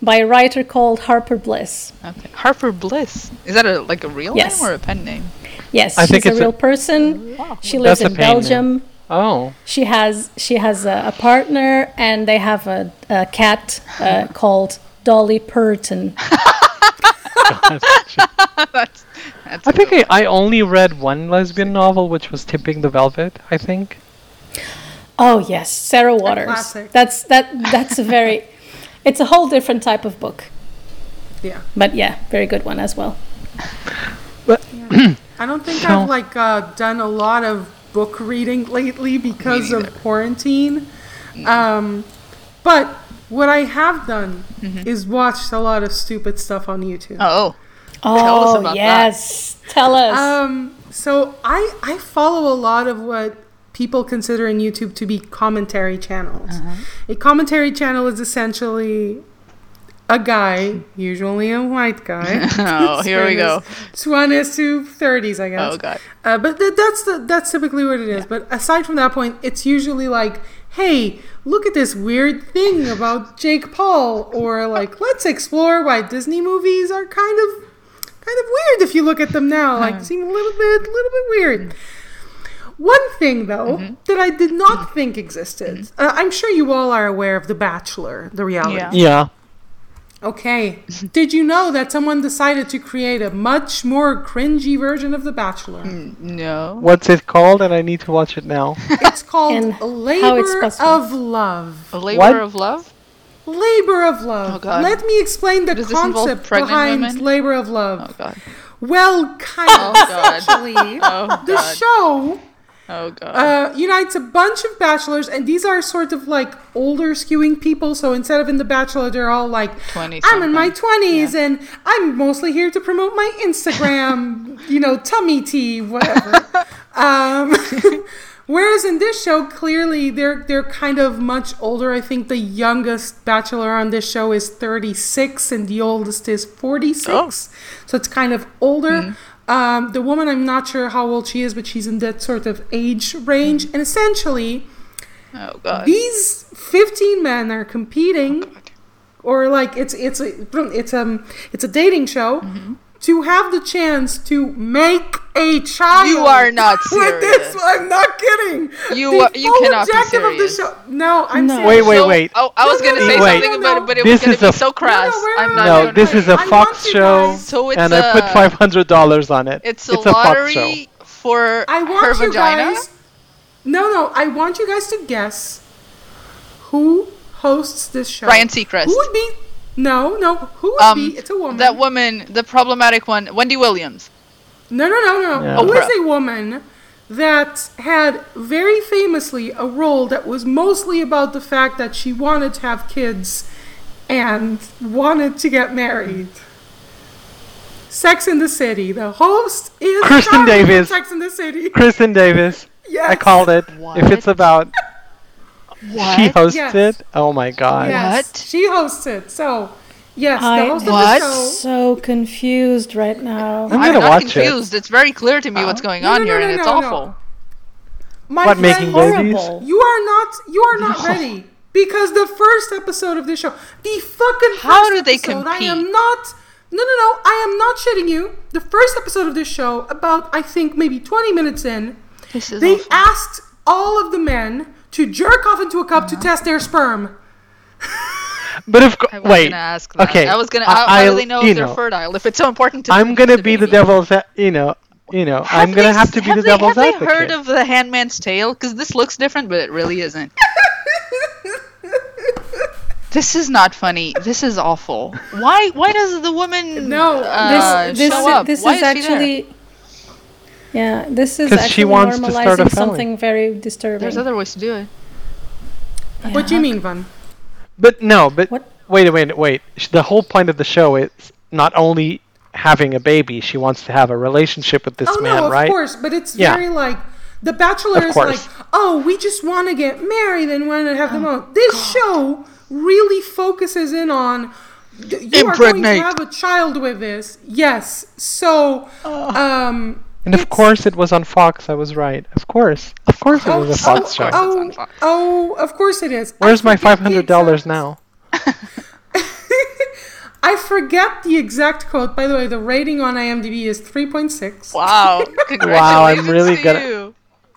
by a writer called Harper Bliss. Okay. Harper Bliss. Is that a like a real Yes. name or a pen name? Yes, I she's think a it's a- real person. She lives That's in Belgium. name. Belgium. Oh, She has she has a, a partner and they have a, a cat uh, called Dolly Purton. that's that's. I think I, I only read one lesbian novel, which was Tipping the Velvet. I think. Oh yes, Sarah Waters. That's that that's a very it's a whole different type of book. Yeah. But yeah, very good one as well. But I don't think So- I've like uh, done a lot of book reading lately because of quarantine. Um, but what I have done Mm-hmm. is watched a lot of stupid stuff on YouTube. Oh. Oh us about that. yes. Tell us. Um, so I I follow a lot of what people consider in YouTube to be commentary channels. A commentary channel is essentially a guy, usually a white guy. Oh, here we go. Twenties to thirties, I guess. Oh god. Uh, but th- that's the that's typically what it is. But aside from that point, it's usually like, "Hey, look at this weird thing about Jake Paul," or like, "Let's explore why Disney movies are kind of kind of weird if you look at them now. Like, seem a little bit a little bit weird." One thing though that I did not think existed. Uh, I'm sure you all are aware of The Bachelor, the reality. Yeah. Yeah. Okay. Did you know that someone decided to create a much more cringy version of The Bachelor? No. What's it called? And I need to watch it now. It's called Labor it's of Love. A labor What? of love? Labor of Love. Oh, God. Let me explain the Does this involve concept behind women? Labor of Love. Oh god. Well, kind Oh of. god. Actually, Oh the show Oh god. uh, unites a bunch of bachelors, and these are sort of like older skewing people. So instead of in The Bachelor, they're all like, 20 I'm in my something. 20s, and I'm mostly here to promote my Instagram, you know, tummy tea, whatever. um, whereas in this show, clearly they're they're kind of much older. I think the youngest bachelor on this show is 36, and the oldest is 46. Oh. So it's kind of older. Um, the woman, I'm not sure how old she is, but she's in that sort of age range. And essentially, oh god. these 15 men are competing, or like it's it's a it's um it's a dating show to have the chance to make a child. You are not With this. I'm not kidding. You The are- you full cannot be objective of the serious. show. No, I'm No. serious. Wait, wait, wait. Oh, I was No, gonna no, say no, Wait. something no, about no. it, but it This was gonna be so crass. No, no, wait, I'm not No, doing this is a Fox show, So it's and I put five hundred dollars on it. It's a it's a Fox show. lottery for I want her you vagina. guys. No, no. I want you guys to guess who hosts this show. Ryan Seacrest. Who would be? No, no. Who would Um, be? It's a woman. That woman, the problematic one, Wendy Williams. No, no, no, no. Yeah. Who is a woman that had very famously a role that was mostly about the fact that she wanted to have kids and wanted to get married. Sex in the City. The host is Kristin Davis. Sex in the City. Kristin Davis. Yes. I called it. If it's about What? she hosted. Yes. oh my god. Yes, What? she hosted. So, yes, I the host What? of the show. So confused right now. I'm I'm gonna not watch it. confused. It's very clear to me oh. what's going No, on no, no, here, no, and it's no, no. awful. My What, friend, making babies? Horrible. You are not. You are not ready because the first episode of this show, the fucking first How do they episode, I am not. No, no, no. I am not shitting you. The first episode of this show, about I think maybe twenty minutes in, This is they awful. asked all of the men to jerk off into a cup to test their sperm. But if I was wait, gonna ask that. okay, I was gonna. I- How, how do I'll- they know you if they're know, fertile? If it's so important to I'm gonna to be the baby? devil's, a- you know, you know, I'm Have gonna have to be the they, devil's have advocate. they heard of The Handmaid's Tale? Because this looks different, but it really isn't. this is not funny. This is awful. Why? Why does the woman No, uh, this this, show up? this Why is she there? Actually yeah this is 'Cause she actually wants to start a normalizing something very disturbing There's other ways to do it. What do you mean, Van? But no, but What? wait, wait, wait. The whole point of the show is not only having a baby; she wants to have a relationship with this Oh man, no, of right? course, but it's Yeah. very like the Bachelor Of is like, oh, we just want to get married and want to have Oh, them on. This show really focuses in on th- you are going to have a child with this. Yes, so um. And of course, it was on Fox. I was right. Of course, of course, it Oh, was a oh, Fox show. oh, on Fox. oh, of course it is. Where's my five hundred dollars now? I forget the exact quote. By the way, the rating on IMDb is 3.6. Wow! Congratulations Wow, I'm really to gonna- you.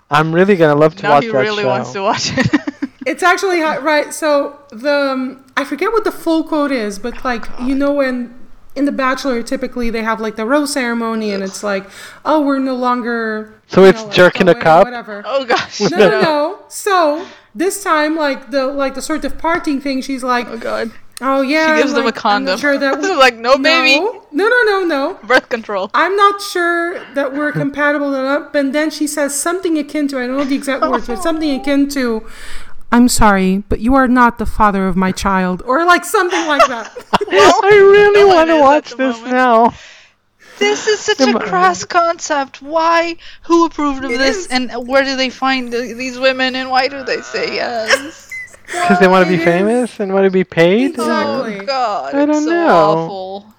I'm really gonna love to Now watch he that really show. wants to watch it. It's actually right. So the um, I forget what the full quote is, but like you know when in The Bachelor typically they have like the rose ceremony and it's like oh we're no longer So it's know, like, jerk a going, cup? whatever. oh gosh! No, no, no. So this time like the like the sort of parting thing, she's like Oh god! oh yeah. She gives them a like, I'm condom. Sure that we- like no baby, No, no, no, no, no. birth control. I'm not sure that we're compatible enough. And then she says something akin to, I don't know the exact words, but something akin to, I'm sorry, but you are not the father of my child. Or like something like that. I really No want to watch this moment. now. This is such Come a on. crass concept. Why? Who approved of It this? is. And where do they find the, these women? And why do they say yes? Because they want to be famous and want to be paid. Oh, exactly. Oh God! I don't so know. awful.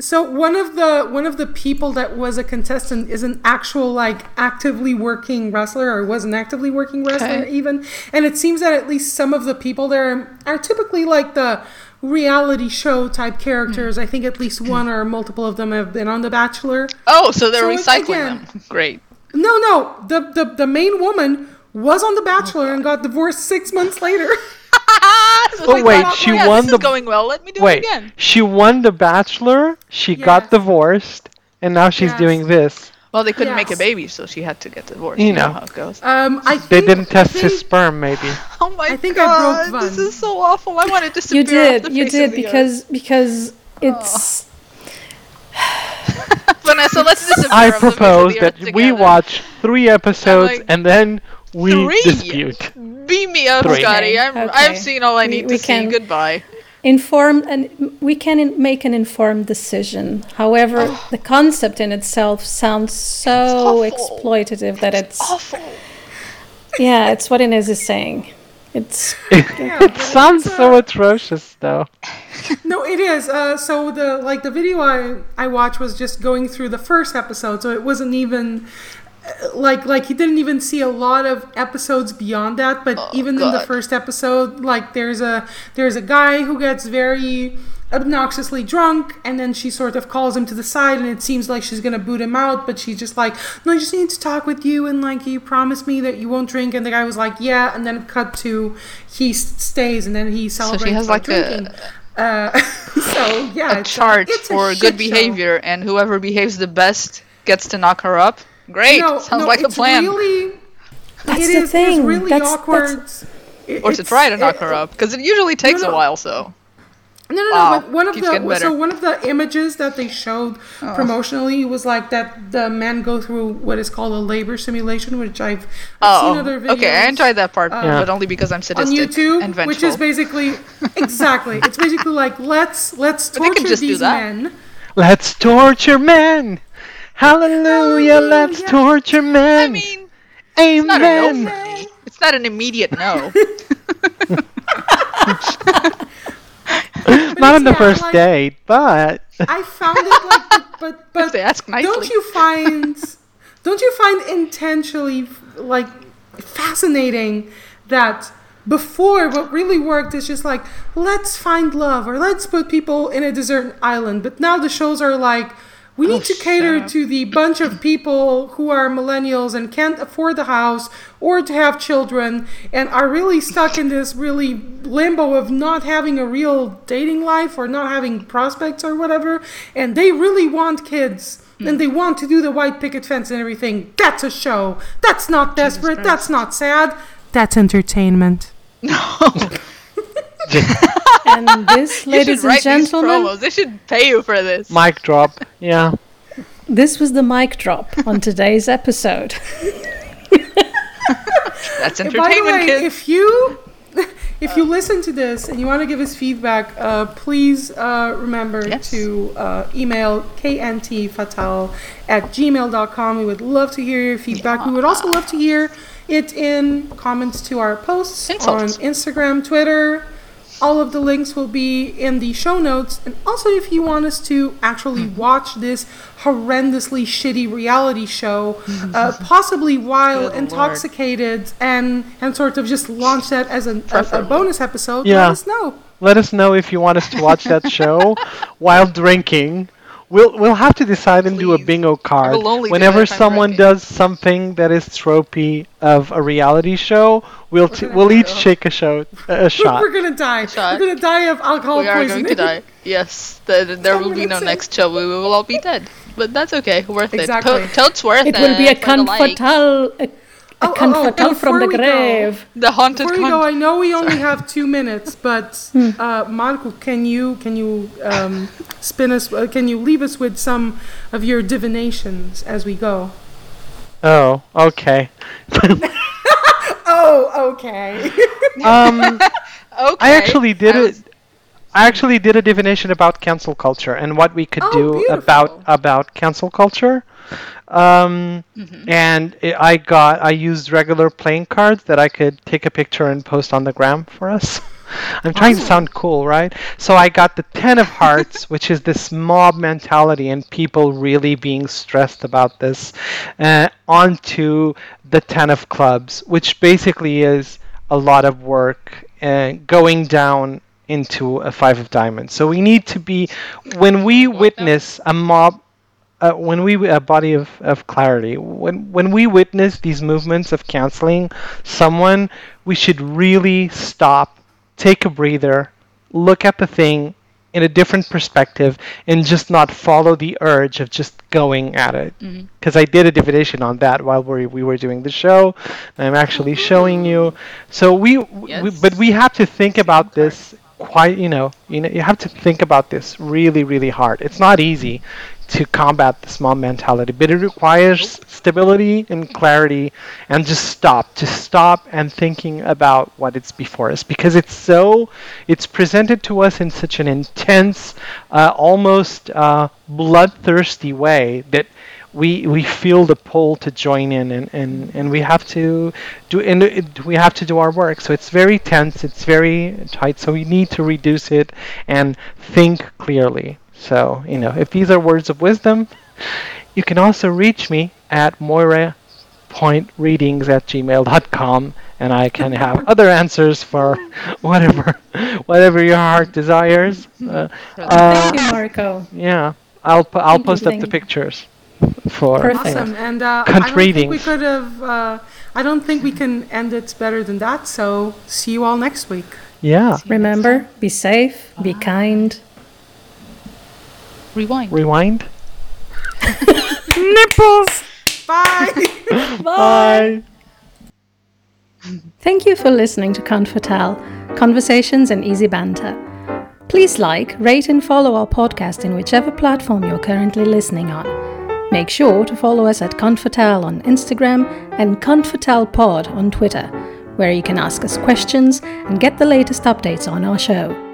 So one of the one of the people that was a contestant is an actual like actively working wrestler or was an actively working wrestler Okay. even. And it seems that at least some of the people there are typically like the reality show type characters. Hmm. I think at least one or multiple of them have been on The Bachelor. Oh, so they're So recycling again- them. Great. No, no. The the, the main woman was on The Bachelor and got divorced six months later. So Oh they wait, thought, she yeah, won this the is going well. Let me do wait. it again. She won the Bachelor. She got divorced, and now she's Yes. doing this. Well, they couldn't make a baby, so she had to get divorced. You You know know. how it goes. Um, I They didn't test I his sperm, maybe. Oh my I think I god! broke this is so awful. I want to disappear. you off did the you face did of the earth. because because it's But Vanessa, let's disappear. I propose that Earth we watch three episodes like, and then we Three? dispute. Beam me up, Three. Scotty. I'm, Okay. I've seen all I need we to can- see. Goodbye. Informed and we can make an informed decision however the concept in itself sounds so awful. exploitative that it's Awful. yeah it's what Inez is saying it's it sounds so atrocious, though. No, it is. Uh, so the like the video I I watched was just going through the first episode, so it wasn't even like like he didn't even see a lot of episodes beyond that. But even in the first episode, like there's a there's a guy who gets very obnoxiously drunk and then she sort of calls him to the side and it seems like she's gonna boot him out but she's just like no i just need to talk with you and like you promise me that you won't drink and the guy was like yeah and then cut to he stays and then he celebrates so she has like a- drinking. Uh, so yeah, A it's chart it's a for good show. behavior, and whoever behaves the best gets to knock her up. Great. No, Sounds no, like a plan. Really, That's it the is- it's thing. really That's- awkward. It- or to try to knock it- her up, because it usually takes no. a while. So No, no, no. Wow, but one of the so one of the images that they showed oh. promotionally was like that the men go through what is called a labor simulation, which I've, I've oh, seen other videos. okay, I enjoyed that part, Yeah. but only because I'm on YouTube, and which is basically exactly. It's basically like let's let's But they can torture just do these that. men. Let's torture men. Hallelujah, let's torture men. I mean, it's not a no Amen. for me. It's not an immediate no. Not on the yeah, first like- date, but I found it like, but but, but ask nicely. don't you find don't you find intentionally like fascinating that before what really worked is just like let's find love or let's put people in a desert island but now the shows are like we need to cater to the bunch of people who are millennials and can't afford the house or to have children and are really stuck in this really limbo of not having a real dating life or not having prospects or whatever. And they really want kids and they want to do the white picket fence and everything. That's a show. That's not desperate. That's not sad. That's entertainment and this You ladies should write and gentlemen. They should pay you for this. mic drop. Yeah. this was the mic drop on today's episode That's And By the entertainment, way, kids. if you if you listen to this and you want to give us feedback, uh, please uh, remember Yes. to uh, email kntfatal at gmail.com. We would love to hear your feedback. We would also love to hear it in comments to our posts Insults. on Instagram, Twitter. All of the links will be in the show notes. And also, if you want us to actually Mm-hmm. watch this horrendously shitty reality show, uh, possibly while Good Lord. intoxicated, and and sort of just launch that as an, a, a bonus episode, Yeah. let us know. Let us know if you want us to watch that show while drinking. We'll we'll have to decide and do a bingo card. will Whenever it if I'm someone drinking. does something that is tropey of a reality show, we'll t- we'll each die. shake a show a shot. We're gonna die. shot. We're gonna die of alcohol poisoning. we are poisoning. going to die. Yes, the, the- there Ten will be no minutes in. next show. We will all be dead. But that's okay. Worth Exactly. it. To- totes worth it. it will be a for like. confatal a, a Oh, oh, oh, confatal from the we go- grave The haunted Before we go, I know we only have two minutes, but Hmm. uh, Marco, can you can you um, spin us? Uh, can you leave us with some of your divinations as we go? Oh, okay. Oh, okay. Um, Okay. I actually did I it. I actually did a divination about cancel culture and what we could Oh, do beautiful. about about cancel culture. Um, Mm-hmm. and it, I got I used regular playing cards that I could take a picture and post on the gram for us. I'm trying to sound cool, right? So I got the Ten of Hearts, which is this mob mentality and people really being stressed about this, uh, onto the Ten of Clubs, which basically is a lot of work uh, going down into a Five of Diamonds. So we need to be, when we witness a mob, uh, when we a body of, of clarity when when we witness these movements of canceling someone we should really stop take a breather look at the thing in a different perspective and just not follow the urge of just going at it. Because i did a divination on that while we, we were doing the show i'm actually showing you. So we, we but we have to think about this quite you know you know you have to think about this really really hard. It's not easy to combat this mob mentality, but it requires stability and clarity and just stop, just stop and thinking about what it's before us because it's so, it's presented to us in such an intense, uh, almost uh, bloodthirsty way that we we feel the pull to join in and, and, and we have to do and we have to do our work. So it's very tense it's very tight so we need to reduce it and think clearly so you know if these are words of wisdom you can also reach me at moira at gmail.com and i can have other answers for whatever whatever your heart desires uh, uh, Thank you, Marco. yeah i'll pu- i'll Thank you, post up the pictures for Perfect. Awesome. And uh, Cunt I don't think we could have. Uh, I don't think we can end it better than that. So see you all next week. yeah Remember, be safe, be kind. Rewind. rewind Nipples. Bye. bye Thank you for listening to Confortal, Conversations and Easy Banter. Please like, rate, and follow our podcast in whichever platform you're currently listening on. Make sure to follow us at Confortal on Instagram and Confortal Pod on Twitter, where you can ask us questions and get the latest updates on our show.